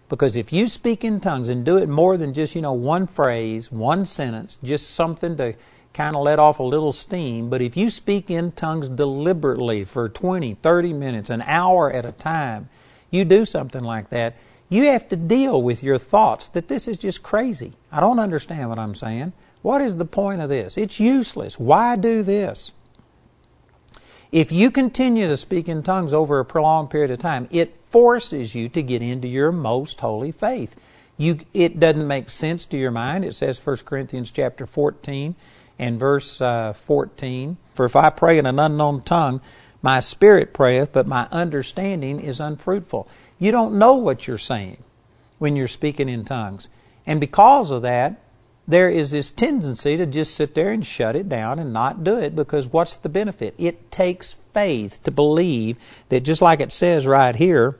Because if you speak in tongues and do it more than just, you know, one phrase, one sentence, just something to kind of let off a little steam, but if you speak in tongues deliberately for 20, 30 minutes, an hour at a time, you do something like that, you have to deal with your thoughts that this is just crazy. I don't understand what I'm saying. What is the point of this? It's useless. Why do this? If you continue to speak in tongues over a prolonged period of time, it forces you to get into your most holy faith. You, it doesn't make sense to your mind. It says 1 Corinthians chapter 14 and verse uh, 14, For if I pray in an unknown tongue, my spirit prayeth, but my understanding is unfruitful. You don't know what you're saying when you're speaking in tongues. And because of that, there is this tendency to just sit there and shut it down and not do it because what's the benefit? It takes faith to believe that just like it says right here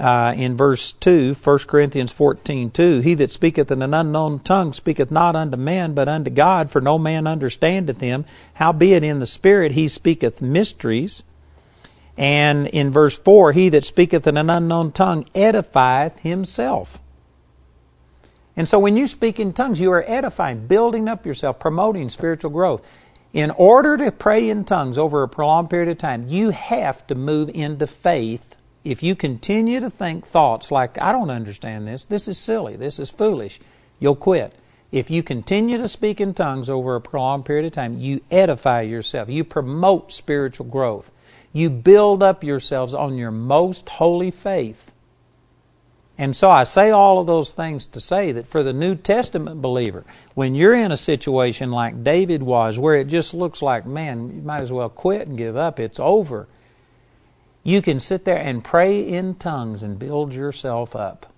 uh, in verse 2, 1 Corinthians 14 2, He that speaketh in an unknown tongue speaketh not unto men, but unto God, for no man understandeth him. Howbeit in the Spirit he speaketh mysteries. And in verse 4, he that speaketh in an unknown tongue edifieth himself. And so when you speak in tongues, you are edifying, building up yourself, promoting spiritual growth. In order to pray in tongues over a prolonged period of time, you have to move into faith. If you continue to think thoughts like, I don't understand this, this is silly, this is foolish, you'll quit. If you continue to speak in tongues over a prolonged period of time, you edify yourself, you promote spiritual growth, you build up yourselves on your most holy faith. And so I say all of those things to say that for the New Testament believer, when you're in a situation like David was, where it just looks like, man, you might as well quit and give up, it's over, you can sit there and pray in tongues and build yourself up.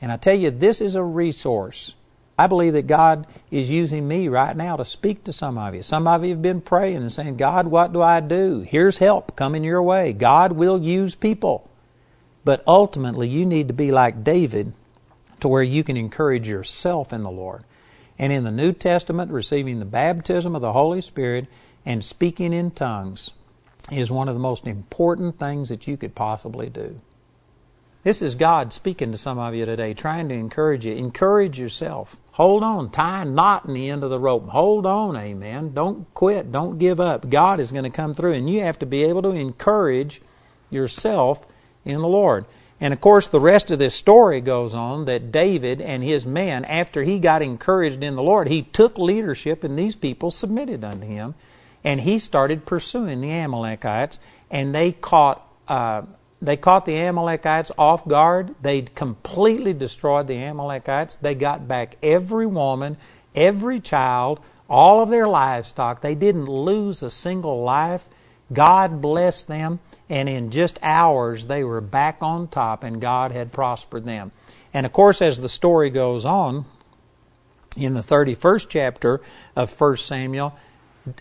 And I tell you, this is a resource. I believe that God is using me right now to speak to some of you. Some of you have been praying and saying, God, what do I do? Here's help coming your way. God will use people. But ultimately, you need to be like David to where you can encourage yourself in the Lord. And in the New Testament, receiving the baptism of the Holy Spirit and speaking in tongues is one of the most important things that you could possibly do. This is God speaking to some of you today, trying to encourage you. Encourage yourself. Hold on. Tie a knot in the end of the rope. Hold on, amen. Don't quit. Don't give up. God is going to come through, and you have to be able to encourage yourself in the Lord. And of course, the rest of this story goes on that David and his men, after he got encouraged in the Lord, he took leadership and these people submitted unto him. And he started pursuing the Amalekites, and they caught. Uh, they caught the Amalekites off guard. They completely destroyed the Amalekites. They got back every woman, every child, all of their livestock. They didn't lose a single life. God blessed them and in just hours they were back on top and God had prospered them. And of course, as the story goes on, in the 31st chapter of 1 Samuel,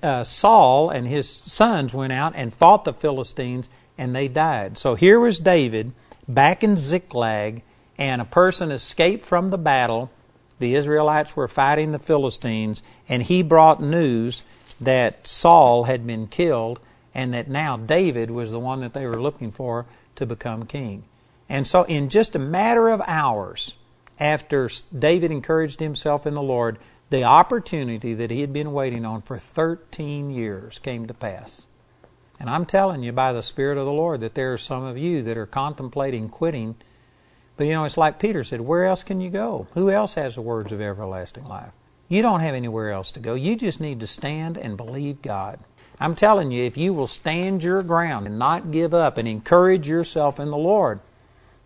uh, Saul and his sons went out and fought the Philistines and they died. So here was David back in Ziklag, and a person escaped from the battle. The Israelites were fighting the Philistines, and he brought news that Saul had been killed and that now David was the one that they were looking for to become king. And so, in just a matter of hours after David encouraged himself in the Lord, the opportunity that he had been waiting on for 13 years came to pass. And I'm telling you by the Spirit of the Lord that there are some of you that are contemplating quitting. But you know, it's like Peter said where else can you go? Who else has the words of everlasting life? You don't have anywhere else to go. You just need to stand and believe God. I'm telling you, if you will stand your ground and not give up and encourage yourself in the Lord,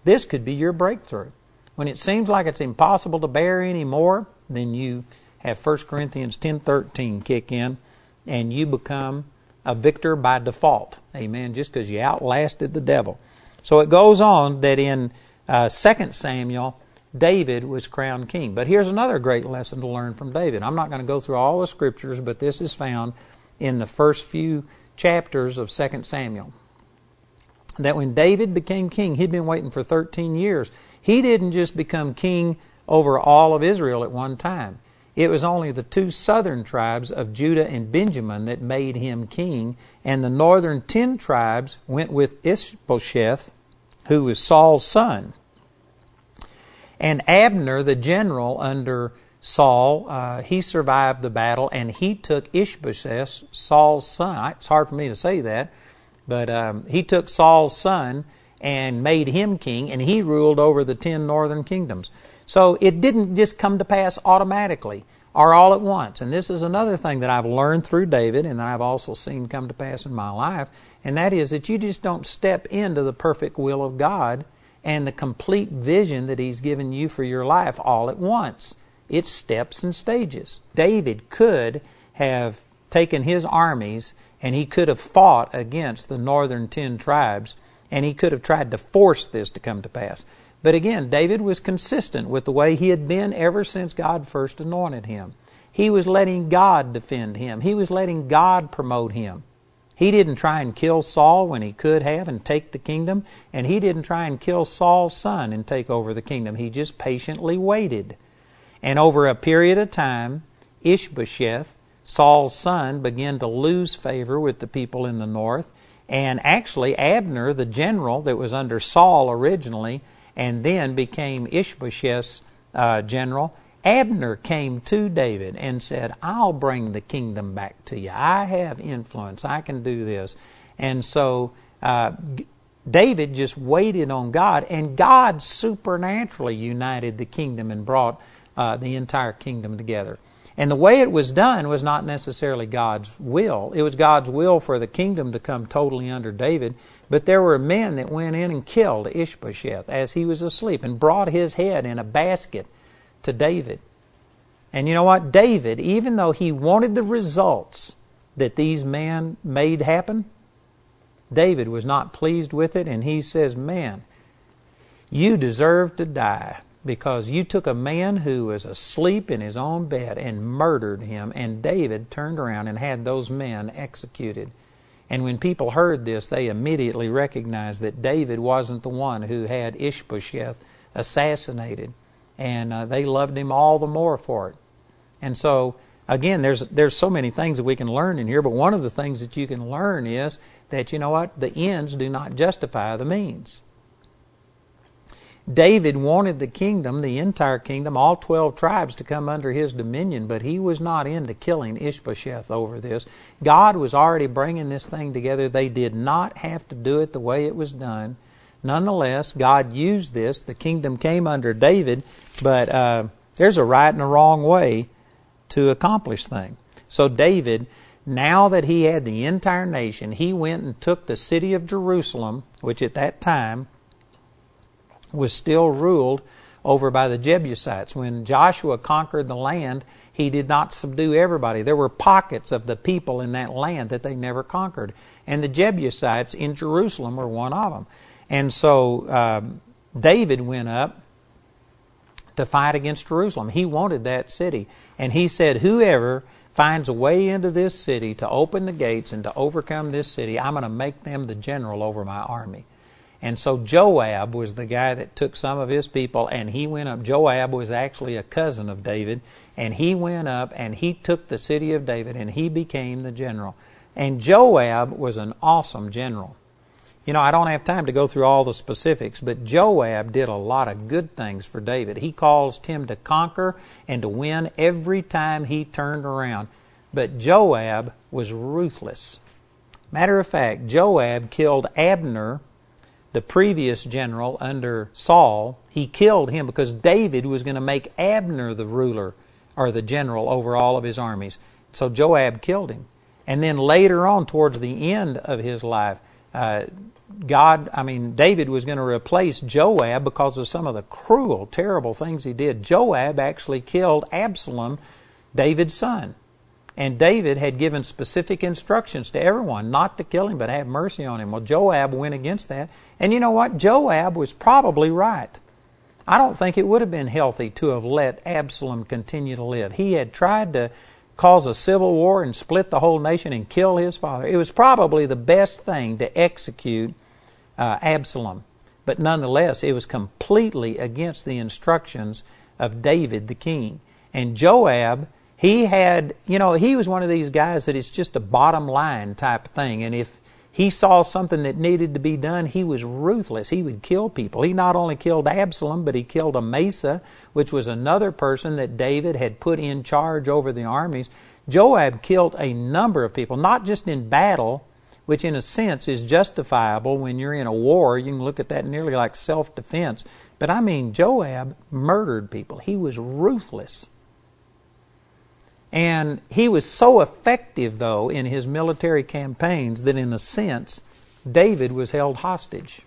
this could be your breakthrough. When it seems like it's impossible to bear any more, then you have 1 Corinthians 10:13 kick in and you become a victor by default. Amen. Just because you outlasted the devil. So it goes on that in uh, 2 Samuel, David was crowned king. But here's another great lesson to learn from David. I'm not going to go through all the scriptures, but this is found in the first few chapters of 2 Samuel. That when David became king, he'd been waiting for 13 years. He didn't just become king over all of Israel at one time. It was only the two southern tribes of Judah and Benjamin that made him king, and the northern ten tribes went with Ishbosheth, who was Saul's son. And Abner, the general under Saul, uh, he survived the battle and he took Ishbosheth, Saul's son. It's hard for me to say that, but um, he took Saul's son and made him king, and he ruled over the ten northern kingdoms. So it didn't just come to pass automatically or all at once. And this is another thing that I've learned through David and that I've also seen come to pass in my life, and that is that you just don't step into the perfect will of God and the complete vision that He's given you for your life all at once. It's steps and stages. David could have taken his armies and he could have fought against the northern ten tribes and he could have tried to force this to come to pass. But again, David was consistent with the way he had been ever since God first anointed him. He was letting God defend him, he was letting God promote him. He didn't try and kill Saul when he could have and take the kingdom, and he didn't try and kill Saul's son and take over the kingdom. He just patiently waited. And over a period of time, Ishbosheth, Saul's son began to lose favor with the people in the north. And actually, Abner, the general that was under Saul originally, and then became Ishbosheth's uh, general, Abner came to David and said, I'll bring the kingdom back to you. I have influence. I can do this. And so uh, David just waited on God, and God supernaturally united the kingdom and brought uh, the entire kingdom together. And the way it was done was not necessarily God's will. It was God's will for the kingdom to come totally under David. But there were men that went in and killed Ishbosheth as he was asleep and brought his head in a basket to David. And you know what? David, even though he wanted the results that these men made happen, David was not pleased with it, and he says, Man, you deserve to die because you took a man who was asleep in his own bed and murdered him. And David turned around and had those men executed. And when people heard this, they immediately recognized that David wasn't the one who had Ishbosheth assassinated and uh, they loved him all the more for it. And so, again, there's there's so many things that we can learn in here, but one of the things that you can learn is that you know what the ends do not justify the means. David wanted the kingdom, the entire kingdom, all 12 tribes to come under his dominion, but he was not into killing Ishbosheth over this. God was already bringing this thing together. They did not have to do it the way it was done. Nonetheless, God used this. The kingdom came under David, but uh, there's a right and a wrong way to accomplish things. So David, now that he had the entire nation, he went and took the city of Jerusalem, which at that time was still ruled over by the Jebusites. When Joshua conquered the land, he did not subdue everybody. There were pockets of the people in that land that they never conquered. And the Jebusites in Jerusalem were one of them. And so um, David went up to fight against Jerusalem. He wanted that city. And he said, Whoever finds a way into this city to open the gates and to overcome this city, I'm going to make them the general over my army. And so Joab was the guy that took some of his people and he went up. Joab was actually a cousin of David, and he went up and he took the city of David and he became the general. And Joab was an awesome general. You know, I don't have time to go through all the specifics, but Joab did a lot of good things for David. He caused him to conquer and to win every time he turned around. But Joab was ruthless. Matter of fact, Joab killed Abner, the previous general under Saul. He killed him because David was going to make Abner the ruler or the general over all of his armies. So Joab killed him. And then later on, towards the end of his life, uh, God, I mean, David was going to replace Joab because of some of the cruel, terrible things he did. Joab actually killed Absalom, David's son. And David had given specific instructions to everyone not to kill him, but have mercy on him. Well, Joab went against that. And you know what? Joab was probably right. I don't think it would have been healthy to have let Absalom continue to live. He had tried to cause a civil war and split the whole nation and kill his father. It was probably the best thing to execute uh, Absalom. But nonetheless, it was completely against the instructions of David the king. And Joab, he had, you know, he was one of these guys that it's just a bottom line type thing. And if he saw something that needed to be done, he was ruthless. He would kill people. He not only killed Absalom, but he killed Amasa, which was another person that David had put in charge over the armies. Joab killed a number of people, not just in battle, which in a sense is justifiable when you're in a war. You can look at that nearly like self defense. But I mean, Joab murdered people, he was ruthless. And he was so effective, though, in his military campaigns that in a sense, David was held hostage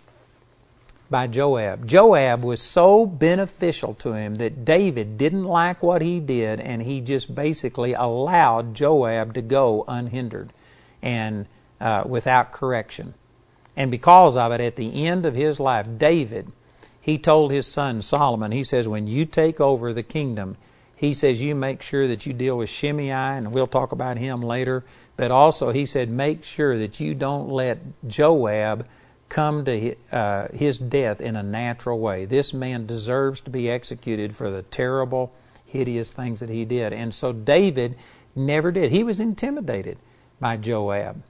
by Joab. Joab was so beneficial to him that David didn't like what he did, and he just basically allowed Joab to go unhindered and uh, without correction. And because of it, at the end of his life, David, he told his son Solomon, he says, when you take over the kingdom, he says, you make sure that you deal with Shimei, and we'll talk about him later. But also, he said, make sure that you don't let Joab come to uh, his death in a natural way. This man deserves to be executed for the terrible, hideous things that he did. And so David Never did. He was intimidated by Joab.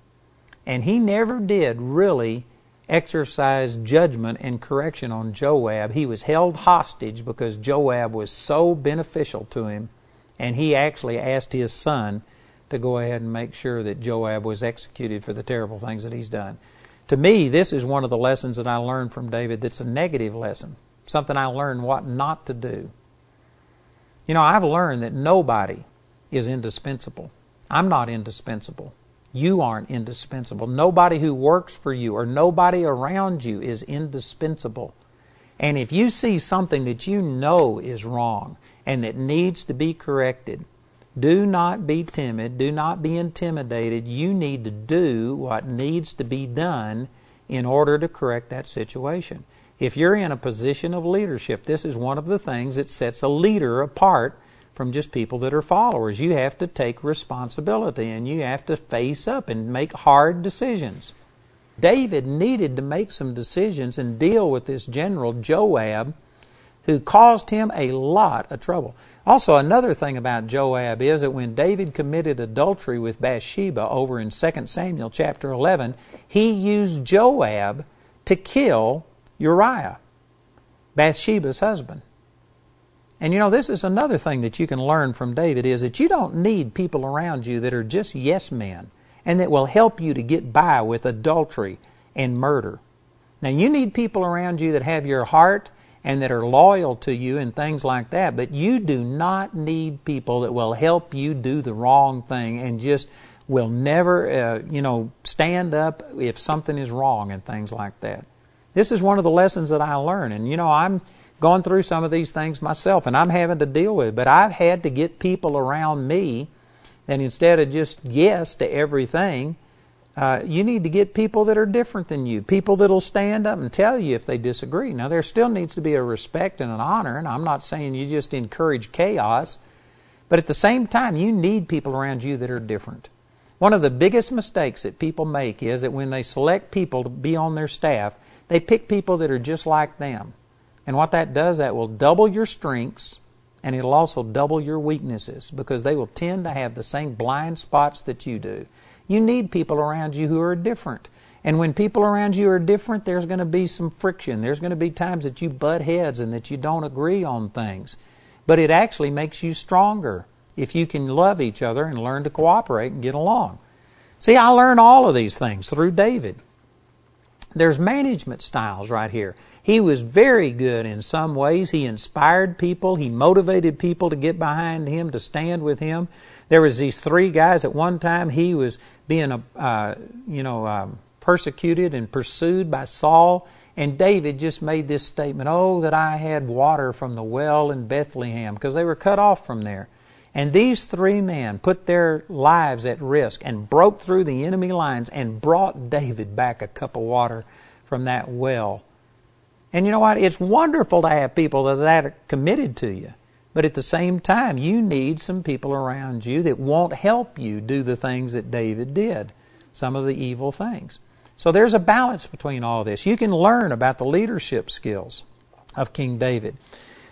And he never did really exercise judgment and correction on Joab. He was held hostage because Joab was so beneficial to him, and he actually asked his son to go ahead and make sure that Joab was executed for the terrible things that he's done. To me, this is one of the lessons that I learned from David that's a negative lesson, something I learned what not to do. You know, I've learned that nobody is indispensable. I'm not indispensable. You aren't indispensable. Nobody who works for you or nobody around you is indispensable. And if you see something that you know is wrong and that needs to be corrected, do not be timid. Do not be intimidated. You need to do what needs to be done in order to correct that situation. If you're in a position of leadership, this is one of the things that sets a leader apart from just people that are followers. You have to take responsibility and you have to face up and make hard decisions. David needed to make some decisions and deal with this general Joab who caused him a lot of trouble. Also, another thing about Joab is that when David committed adultery with Bathsheba over in 2 Samuel chapter 11, he used Joab to kill Uriah, Bathsheba's husband. And you know, this is another thing that you can learn from David is that you don't need people around you that are just yes men and that will help you to get by with adultery and murder. Now, you need people around you that have your heart and that are loyal to you and things like that, but you do not need people that will help you do the wrong thing and just will never, uh, you know, stand up if something is wrong and things like that. This is one of the lessons that I learned, and you know, I'm going through some of these things myself and I'm having to deal with it. But I've had to get people around me and instead of just yes to everything, uh, you need to get people that are different than you, people that'll stand up and tell you if they disagree. Now, there still needs to be a respect and an honor, and I'm not saying you just encourage chaos, but at the same time, you need people around you that are different. One of the biggest mistakes that people make is that when they select people to be on their staff, they pick people that are just like them. And what that does, that will double your strengths and it'll also double your weaknesses because they will tend to have the same blind spots that you do. You need people around you who are different. And when people around you are different, there's going to be some friction. There's going to be times that you butt heads and that you don't agree on things. But it actually makes you stronger if you can love each other and learn to cooperate and get along. See, I learned all of these things through David. There's management styles right here. He was very good in some ways. He inspired people. He motivated people to get behind him, to stand with him. There was these three guys. At one time, he was being, uh, you know, um, persecuted and pursued by Saul. And David just made this statement, Oh, that I had water from the well in Bethlehem, because they were cut off from there. And these three men put their lives at risk and broke through the enemy lines and brought David back a cup of water from that well and you know what? It's wonderful to have people that are that committed to you. But at the same time, you need some people around you that won't help you do the things that David did, some of the evil things. So there's a balance between all this. You can learn about the leadership skills of King David.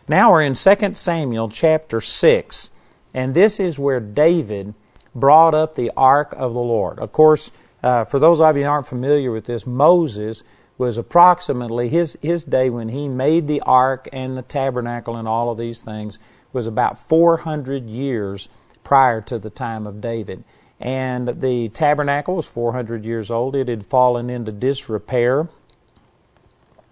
Now we're in 2 Samuel chapter 6, and this is where David brought up the ark of the Lord. Of course, uh, for those of you who aren't familiar with this, Moses was approximately his, his day when he made the ark and the tabernacle and all of these things was about 400 years prior to the time of David. And the tabernacle was 400 years old. It had fallen into disrepair.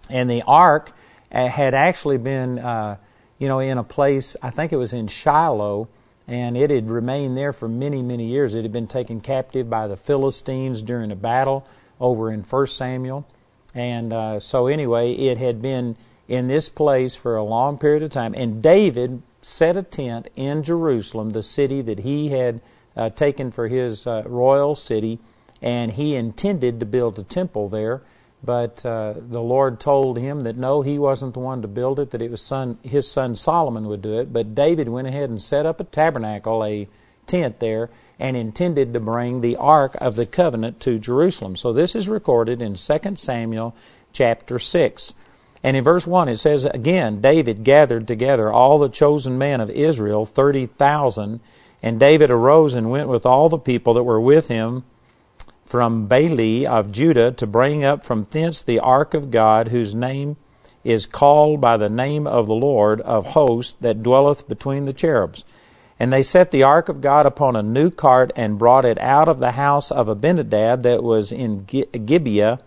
And the ark uh, had actually been, uh, you know, in a place, I think it was in Shiloh, and it had remained there for many, many years. It had been taken captive by the Philistines during a battle over in 1 Samuel. And uh, so, anyway, it had been in this place for a long period of time. And David set a tent in Jerusalem, the city that he had uh, taken for his uh, royal city, and he intended to build a temple there. But uh, the Lord told him that no, he wasn't the one to build it; that it was son, his son Solomon would do it. But David went ahead and set up a tabernacle, a tent there, and intended to bring the ark of the covenant to Jerusalem. So this is recorded in 2 Samuel chapter 6. And in verse 1 it says again, David gathered together all the chosen men of Israel, 30,000, And David arose and went with all the people that were with him from Baale of Judah to bring up from thence the ark of God, whose name is called by the name of the Lord of hosts that dwelleth between the cherubs. And they set the ark of God upon a new cart and brought it out of the house of Abinadab that was in Gibeah.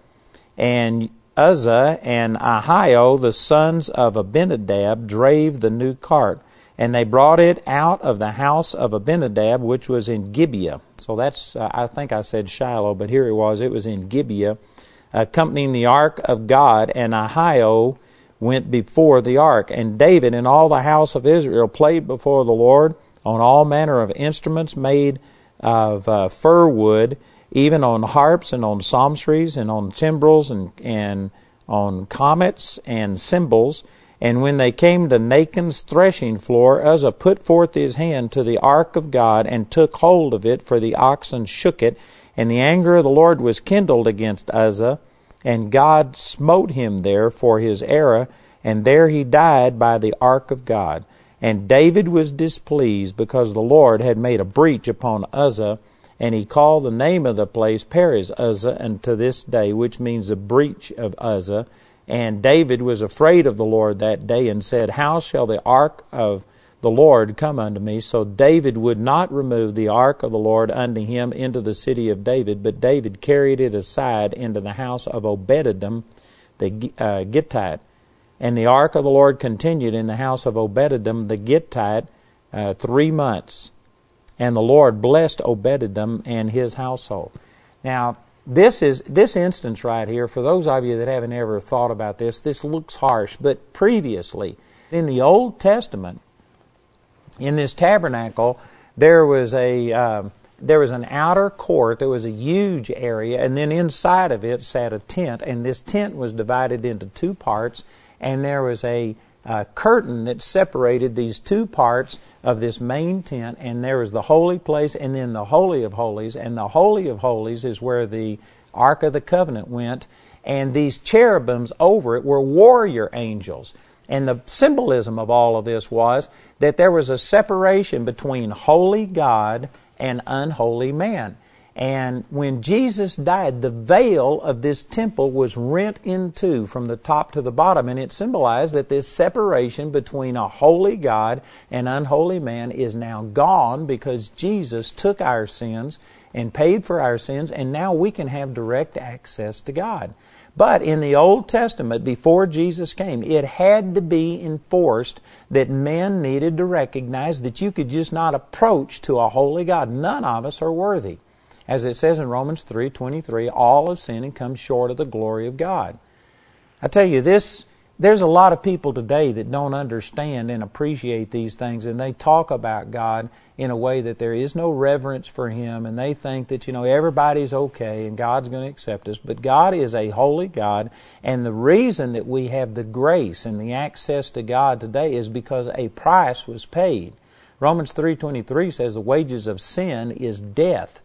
And Uzzah and Ahio, the sons of Abinadab, drave the new cart. And they brought it out of the house of Abinadab, which was in Gibeah. So that's, uh, I think I said Shiloh, but here it was. It was in Gibeah, accompanying the ark of God. And Ahio went before the ark. And David and all the house of Israel played before the Lord on all manner of instruments made of uh, fir wood, even on harps and on psalteries and on timbrels and, and on cornets and cymbals. And when they came to Nachon's threshing floor, Uzzah put forth his hand to the ark of God and took hold of it, for the oxen shook it. And the anger of the Lord was kindled against Uzzah, and God smote him there for his error, and there he died by the ark of God. And David was displeased because the Lord had made a breach upon Uzzah, and he called the name of the place Perez Uzzah unto this day, which means the breach of Uzzah. And David was afraid of the Lord that day and said, How shall the ark of the Lord come unto me? So David would not remove the ark of the Lord unto him into the city of David, but David carried it aside into the house of Obededom the uh, Gittite. And the ark of the Lord continued in the house of Obededom the Gittite uh, three months. And the Lord blessed Obededom and his household. Now, this is this instance right here, for those of you that haven't ever thought about this, this looks harsh, but previously, in the Old Testament, in this tabernacle, there was a um, there was an outer court. There was a huge area, and then inside of it sat a tent, and this tent was divided into two parts and there was a uh, curtain that separated these two parts of this main tent, and there was the holy place and then the Holy of Holies. And the Holy of Holies is where the Ark of the Covenant went, and these cherubims over it were warrior angels. And the symbolism of all of this was that there was a separation between holy God and unholy man. And when Jesus died, the veil of this temple was rent in two from the top to the bottom. And it symbolized that this separation between a holy God and unholy man is now gone because Jesus took our sins and paid for our sins, and now we can have direct access to God. But in the Old Testament, before Jesus came, it had to be enforced that men needed to recognize that you could just not approach to a holy God. None of us are worthy. As it says in Romans 3:23, all have sinned and come short of the glory of God. I tell you this there's a lot of people today that don't understand and appreciate these things and they talk about God in a way that there is no reverence for him and they think that you know everybody's okay and God's going to accept us but God is a holy God and the reason that we have the grace and the access to God today is because a price was paid. Romans 3:23 says the wages of sin is death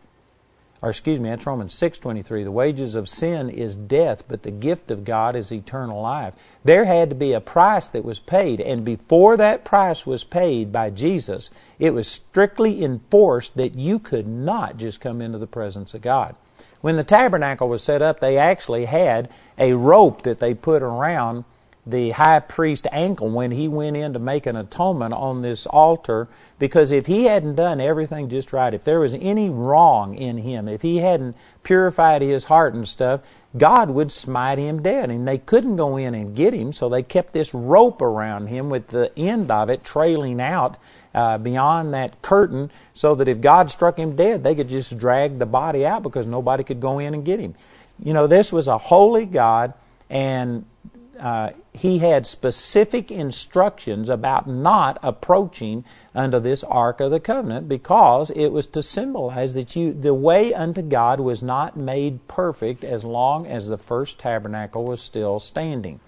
or excuse me, that's Romans 6:23. The wages of sin is death, but the gift of God is eternal life. There had to be a price that was paid, and before that price was paid by Jesus, it was strictly enforced that you could not just come into the presence of God. When the tabernacle was set up, they actually had a rope that they put around the high priest ankle when he went in to make an atonement on this altar because if he hadn't done everything just right, if there was any wrong in him, if he hadn't purified his heart and stuff, God would smite him dead. And they couldn't go in and get him, so they kept this rope around him with the end of it trailing out uh, beyond that curtain so that if God struck him dead, they could just drag the body out because nobody could go in and get him. You know, this was a holy God, and uh, he had specific instructions about not approaching unto this ark of the covenant because it was to symbolize that you the way unto God was not made perfect as long as the first tabernacle was still standing.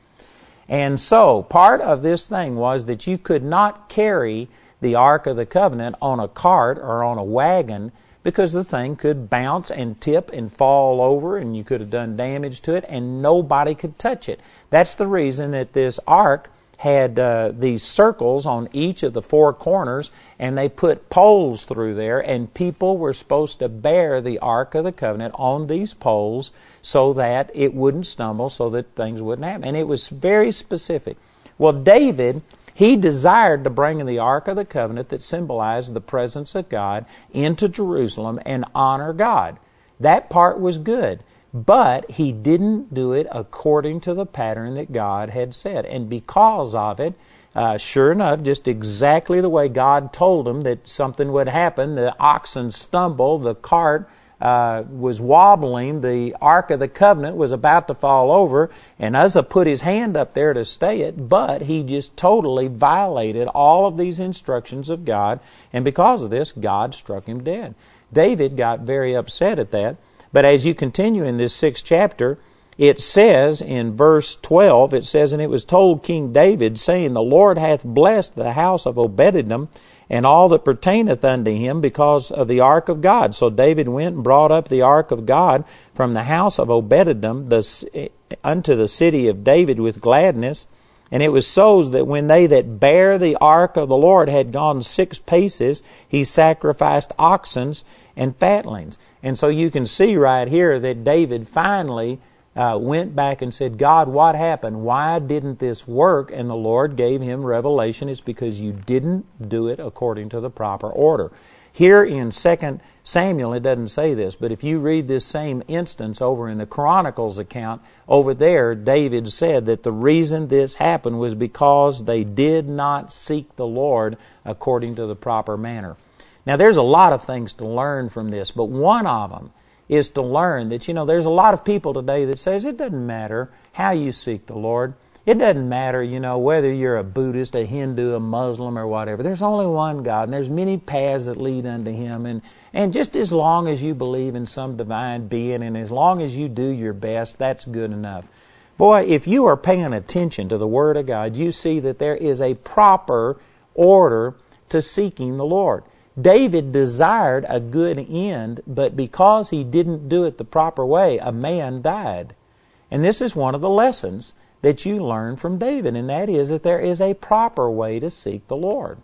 And so part of this thing was that you could not carry the ark of the covenant on a cart or on a wagon because the thing could bounce and tip and fall over and you could have done damage to it and nobody could touch it. That's the reason that this ark had uh, these circles on each of the four corners, and they put poles through there, and people were supposed to bear the Ark of the Covenant on these poles so that it wouldn't stumble, so that things wouldn't happen. And it was very specific. Well, David, he desired to bring the Ark of the Covenant that symbolized the presence of God into Jerusalem and honor God. That part was good. But he didn't do it according to the pattern that God had said. And because of it, uh, sure enough, just exactly the way God told him that something would happen, the oxen stumbled, the cart uh, was wobbling, the Ark of the Covenant was about to fall over, and Uzzah put his hand up there to stay it, but he just totally violated all of these instructions of God, and because of this, God struck him dead. David got very upset at that. But as you continue in this sixth chapter, it says in verse 12, it says, And it was told King David, saying, The Lord hath blessed the house of Obededom and all that pertaineth unto him because of the ark of God. So David went and brought up the ark of God from the house of Obededom the, unto the city of David with gladness. And it was so that when they that bare the ark of the Lord had gone six paces, he sacrificed oxen and fatlings. And so you can see right here that David finally uh, went back and said, God, what happened? Why didn't this work? And the Lord gave him revelation. It's because you didn't do it according to the proper order. Here in 2 Samuel, it doesn't say this, but if you read this same instance over in the Chronicles account, over there, David said that the reason this happened was because they did not seek the Lord according to the proper manner. Now, there's a lot of things to learn from this, but one of them is to learn that, you know, there's a lot of people today that says it doesn't matter how you seek the Lord. It doesn't matter, you know, whether you're a Buddhist, a Hindu, a Muslim, or whatever. There's only one God, and there's many paths that lead unto Him. And, and just as long as you believe in some divine being, and as long as you do your best, that's good enough. Boy, if you are paying attention to the Word of God, you see that there is a proper order to seeking the Lord. David desired a good end, but because he didn't do it the proper way, a man died. And this is one of the lessons that you learn from David, and that is that there is a proper way to seek the Lord.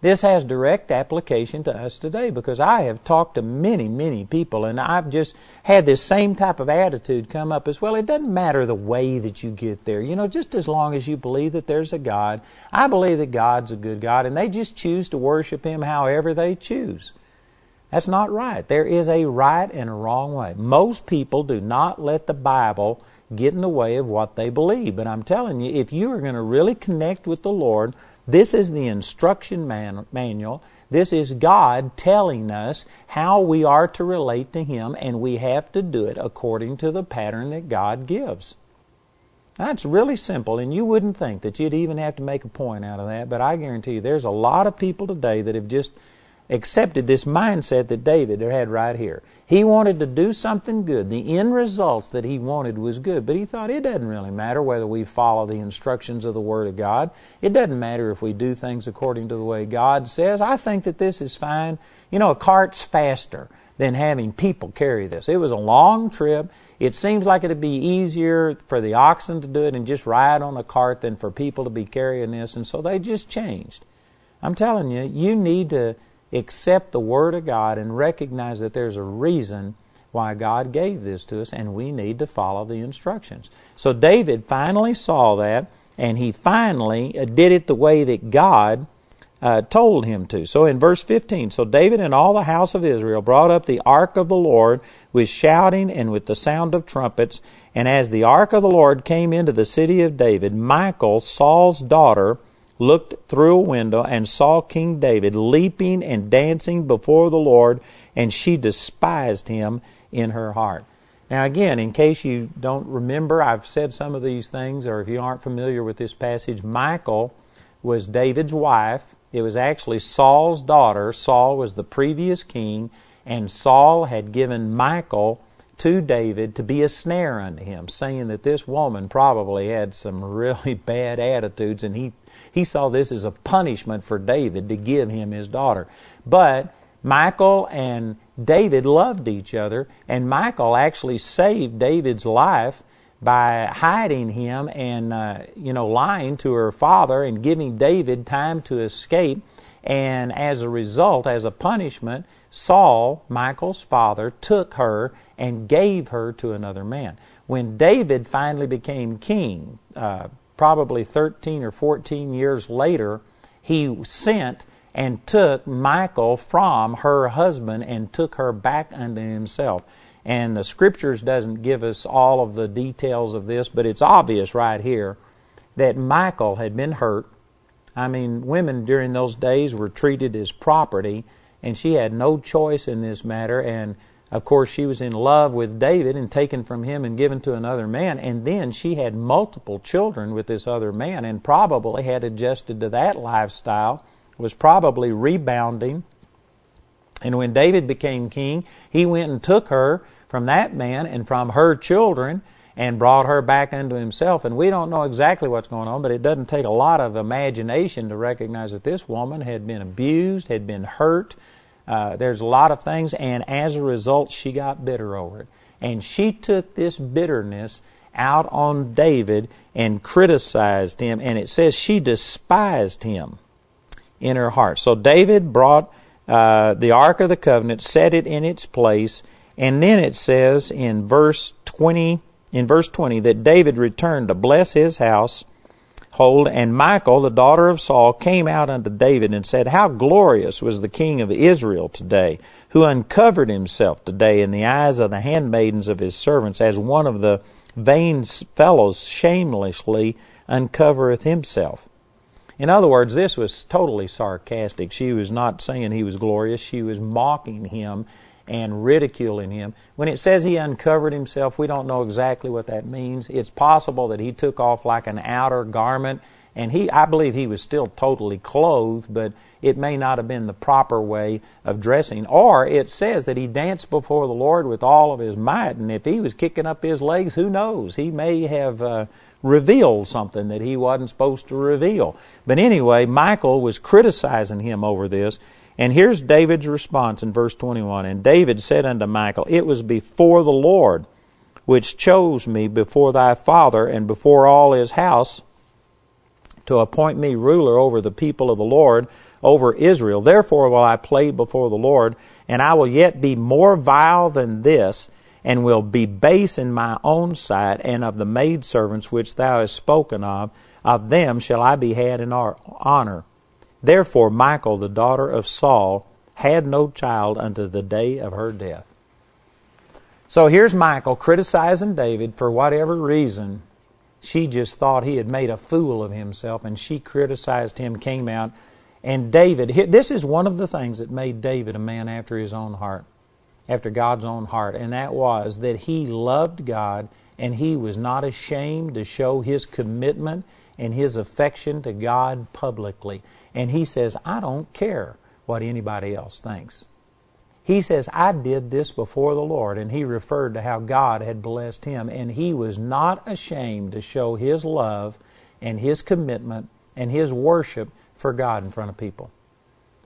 This has direct application to us today because I have talked to many, many people and I've just had this same type of attitude come up as well. It doesn't matter the way that you get there. You know, just as long as you believe that there's a God, I believe that God's a good God and they just choose to worship Him however they choose. That's not right. There is a right and a wrong way. Most people do not let the Bible get in the way of what they believe. But I'm telling you, if you are going to really connect with the Lord, this is the instruction man- manual. This is God telling us how we are to relate to Him, and we have to do it according to the pattern that God gives. That's really simple, and you wouldn't think that you'd even have to make a point out of that, but I guarantee you there's a lot of people today that have just accepted this mindset that David had right here. He wanted to do something good. The end results that he wanted was good, but he thought it doesn't really matter whether we follow the instructions of the Word of God. It doesn't matter if we do things according to the way God says. I think that this is fine. You know, a cart's faster than having people carry this. It was a long trip. It seems like it'd be easier for the oxen to do it and just ride on a cart than for people to be carrying this, and so they just changed. I'm telling you, you need to accept the Word of God and recognize that there's a reason why God gave this to us, and we need to follow the instructions. So David finally saw that, and he finally uh, did it the way that God uh, told him to. So in verse 15, so David and all the house of Israel brought up the ark of the Lord with shouting and with the sound of trumpets. And as the ark of the Lord came into the city of David, Michal, Saul's daughter, looked through a window and saw King David leaping and dancing before the Lord, and she despised him in her heart. Now, again, in case you don't remember, I've said some of these things, or if you aren't familiar with this passage, Michal was David's wife. It was actually Saul's daughter. Saul was the previous king, and Saul had given Michal to David to be a snare unto him, saying that this woman probably had some really bad attitudes, and he he saw this as a punishment for David to give him his daughter. But Michal and David loved each other, and Michal actually saved David's life by hiding him and uh, you know lying to her father and giving David time to escape. And as a result, as a punishment, Saul, Michal's father, took her and gave her to another man. When David finally became king, uh, probably 13 or 14 years later, he sent and took Michal from her husband and took her back unto himself. And the scriptures doesn't give us all of the details of this, but it's obvious right here that Michal had been hurt. I mean, women during those days were treated as property, and she had no choice in this matter. And of course, she was in love with David and taken from him and given to another man. And then she had multiple children with this other man and probably had adjusted to that lifestyle, was probably rebounding. And when David became king, he went and took her from that man and from her children and brought her back unto himself. And we don't know exactly what's going on, but it doesn't take a lot of imagination to recognize that this woman had been abused, had been hurt, uh, there's a lot of things, and as a result, she got bitter over it. And she took this bitterness out on David and criticized him, and it says she despised him in her heart. So David brought uh, the Ark of the Covenant, set it in its place, and then it says in verse 20, in verse 20 that David returned to bless his house Hold, and Michal, the daughter of Saul, came out unto David and said, How glorious was the king of Israel today, who uncovered himself today in the eyes of the handmaidens of his servants, as one of the vain fellows shamelessly uncovereth himself. In other words, this was totally sarcastic. She was not saying he was glorious, she was mocking him and ridiculing him. When it says he uncovered himself, we don't know exactly what that means. It's possible that he took off like an outer garment, and he, I believe he was still totally clothed, but it may not have been the proper way of dressing. Or it says that he danced before the Lord with all of his might, and if he was kicking up his legs, who knows? He may have. Uh, revealed something that he wasn't supposed to reveal. But anyway, Michal was criticizing him over this, and here's David's response in verse 21. And David said unto Michal, It was before the Lord which chose me before thy father and before all his house to appoint me ruler over the people of the Lord, over Israel. Therefore will I play before the Lord, and I will yet be more vile than this, and will be base in my own sight, and of the maidservants which thou hast spoken of, of them shall I be had in honor. Therefore, Michal, the daughter of Saul, had no child unto the day of her death. So here's Michal criticizing David for whatever reason. She just thought he had made a fool of himself, and she criticized him, came out. And David, this is one of the things that made David a man after his own heart, after God's own heart, and that was that he loved God and he was not ashamed to show his commitment and his affection to God publicly. And he says, I don't care what anybody else thinks. He says, I did this before the Lord. And he referred to how God had blessed him. And he was not ashamed to show his love and his commitment and his worship for God in front of people.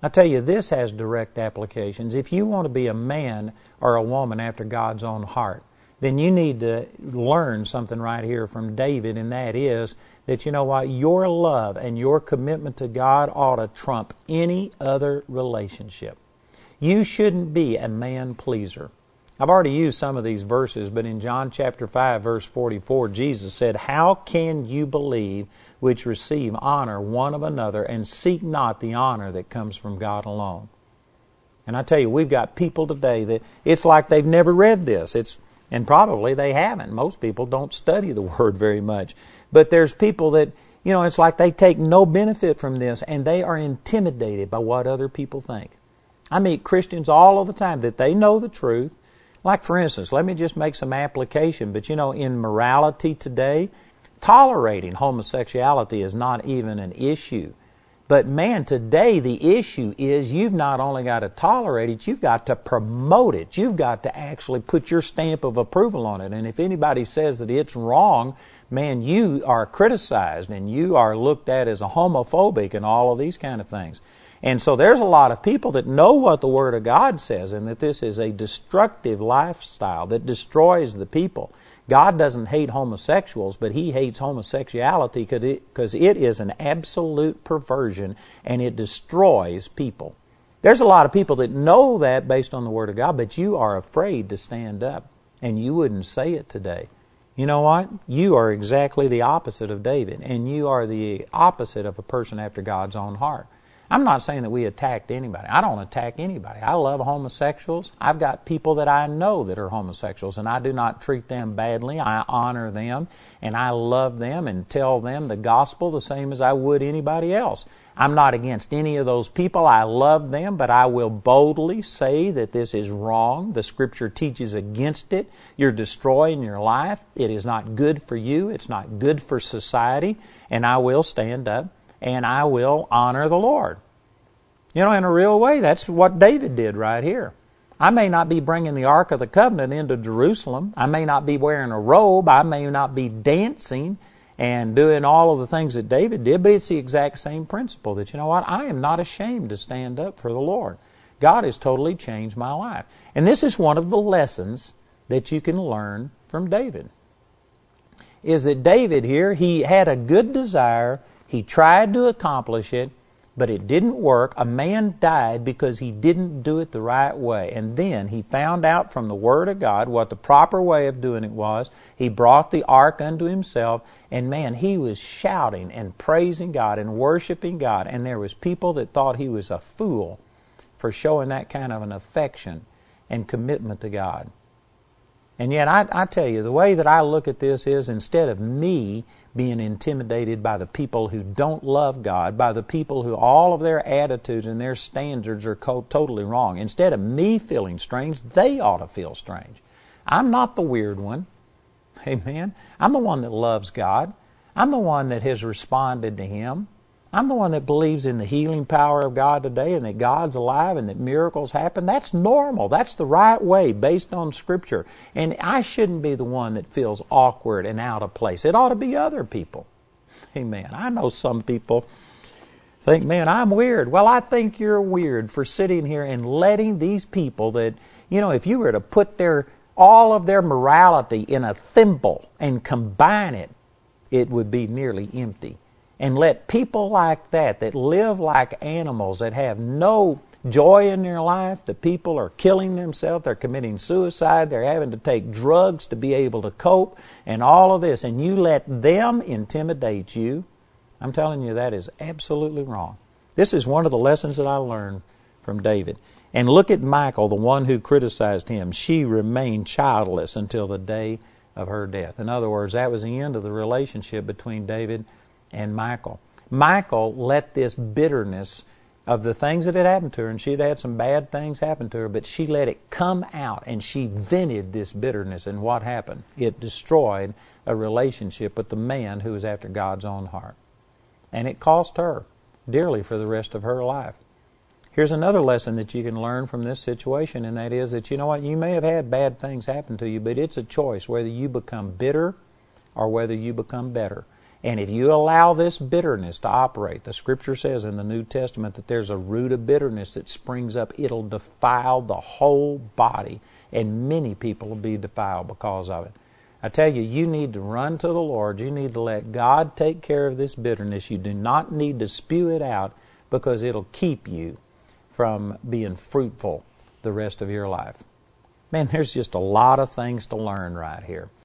I tell you, this has direct applications. If you want to be a man or a woman after God's own heart, then you need to learn something right here from David, and that is that you know what? Your love and your commitment to God ought to trump any other relationship. You shouldn't be a man pleaser. I've already used some of these verses, but in John chapter 5, verse 44, Jesus said, How can you believe which receive honor one of another and seek not the honor that comes from God alone? And I tell you, we've got people today that it's like they've never read this. It's and probably they haven't. Most people don't study the Word very much. But there's people that, you know, it's like they take no benefit from this and they are intimidated by what other people think. I meet Christians all of the time that they know the truth. Like, for instance, let me just make some application, but you know, in morality today, tolerating homosexuality is not even an issue. But man, today the issue is you've not only got to tolerate it, you've got to promote it. You've got to actually put your stamp of approval on it. And if anybody says that it's wrong, man, you are criticized and you are looked at as a homophobic and all of these kind of things. And so there's a lot of people that know what the Word of God says and that this is a destructive lifestyle that destroys the people. God doesn't hate homosexuals, but He hates homosexuality because it, it is an absolute perversion and it destroys people. There's a lot of people that know that based on the Word of God, but you are afraid to stand up and you wouldn't say it today. You know what? You are exactly the opposite of David, and you are the opposite of a person after God's own heart. I'm not saying that we attacked anybody. I don't attack anybody. I love homosexuals. I've got people that I know that are homosexuals, and I do not treat them badly. I honor them, and I love them and tell them the gospel the same as I would anybody else. I'm not against any of those people. I love them, but I will boldly say that this is wrong. The Scripture teaches against it. You're destroying your life. It is not good for you. It's not good for society. And I will stand up and I will honor the Lord. You know, in a real way, that's what David did right here. I may not be bringing the Ark of the Covenant into Jerusalem. I may not be wearing a robe. I may not be dancing and doing all of the things that David did, but it's the exact same principle that, you know what, I am not ashamed to stand up for the Lord. God has totally changed my life. And this is one of the lessons that you can learn from David. Is that David here, he had a good desire he tried to accomplish it, but it didn't work. A man died because he didn't do it the right way. And then he found out from the Word of God what the proper way of doing it was. He brought the ark unto himself, and man, he was shouting and praising God and worshiping God. And there was people that thought he was a fool for showing that kind of an affection and commitment to God. And yet, I, I tell you, the way that I look at this is instead of me being intimidated by the people who don't love God, by the people who all of their attitudes and their standards are co- totally wrong. Instead of me feeling strange, they ought to feel strange. I'm not the weird one. Amen. I'm the one that loves God. I'm the one that has responded to Him. I'm the one that believes in the healing power of God today and that God's alive and that miracles happen. That's normal. That's the right way based on Scripture. And I shouldn't be the one that feels awkward and out of place. It ought to be other people. Amen. I know some people think, man, I'm weird. Well, I think you're weird for sitting here and letting these people that, you know, if you were to put their all of their morality in a thimble and combine it, it would be nearly empty and let people like that, that live like animals, that have no joy in their life, the people are killing themselves, they're committing suicide, they're having to take drugs to be able to cope, and all of this, and you let them intimidate you, I'm telling you that is absolutely wrong. This is one of the lessons that I learned from David. And look at Michal, the one who criticized him. She remained childless until the day of her death. In other words, that was the end of the relationship between David and Michal. Michal let this bitterness of the things that had happened to her, and she had had some bad things happen to her, but she let it come out and she vented this bitterness. And what happened? It destroyed a relationship with the man who was after God's own heart. And it cost her dearly for the rest of her life. Here's another lesson that you can learn from this situation, and that is that you know what? You may have had bad things happen to you, but it's a choice whether you become bitter or whether you become better. And if you allow this bitterness to operate, the scripture says in the New Testament that there's a root of bitterness that springs up. It'll defile the whole body, and many people will be defiled because of it. I tell you, you need to run to the Lord. You need to let God take care of this bitterness. You do not need to spew it out because it'll keep you from being fruitful the rest of your life. Man, there's just a lot of things to learn right here.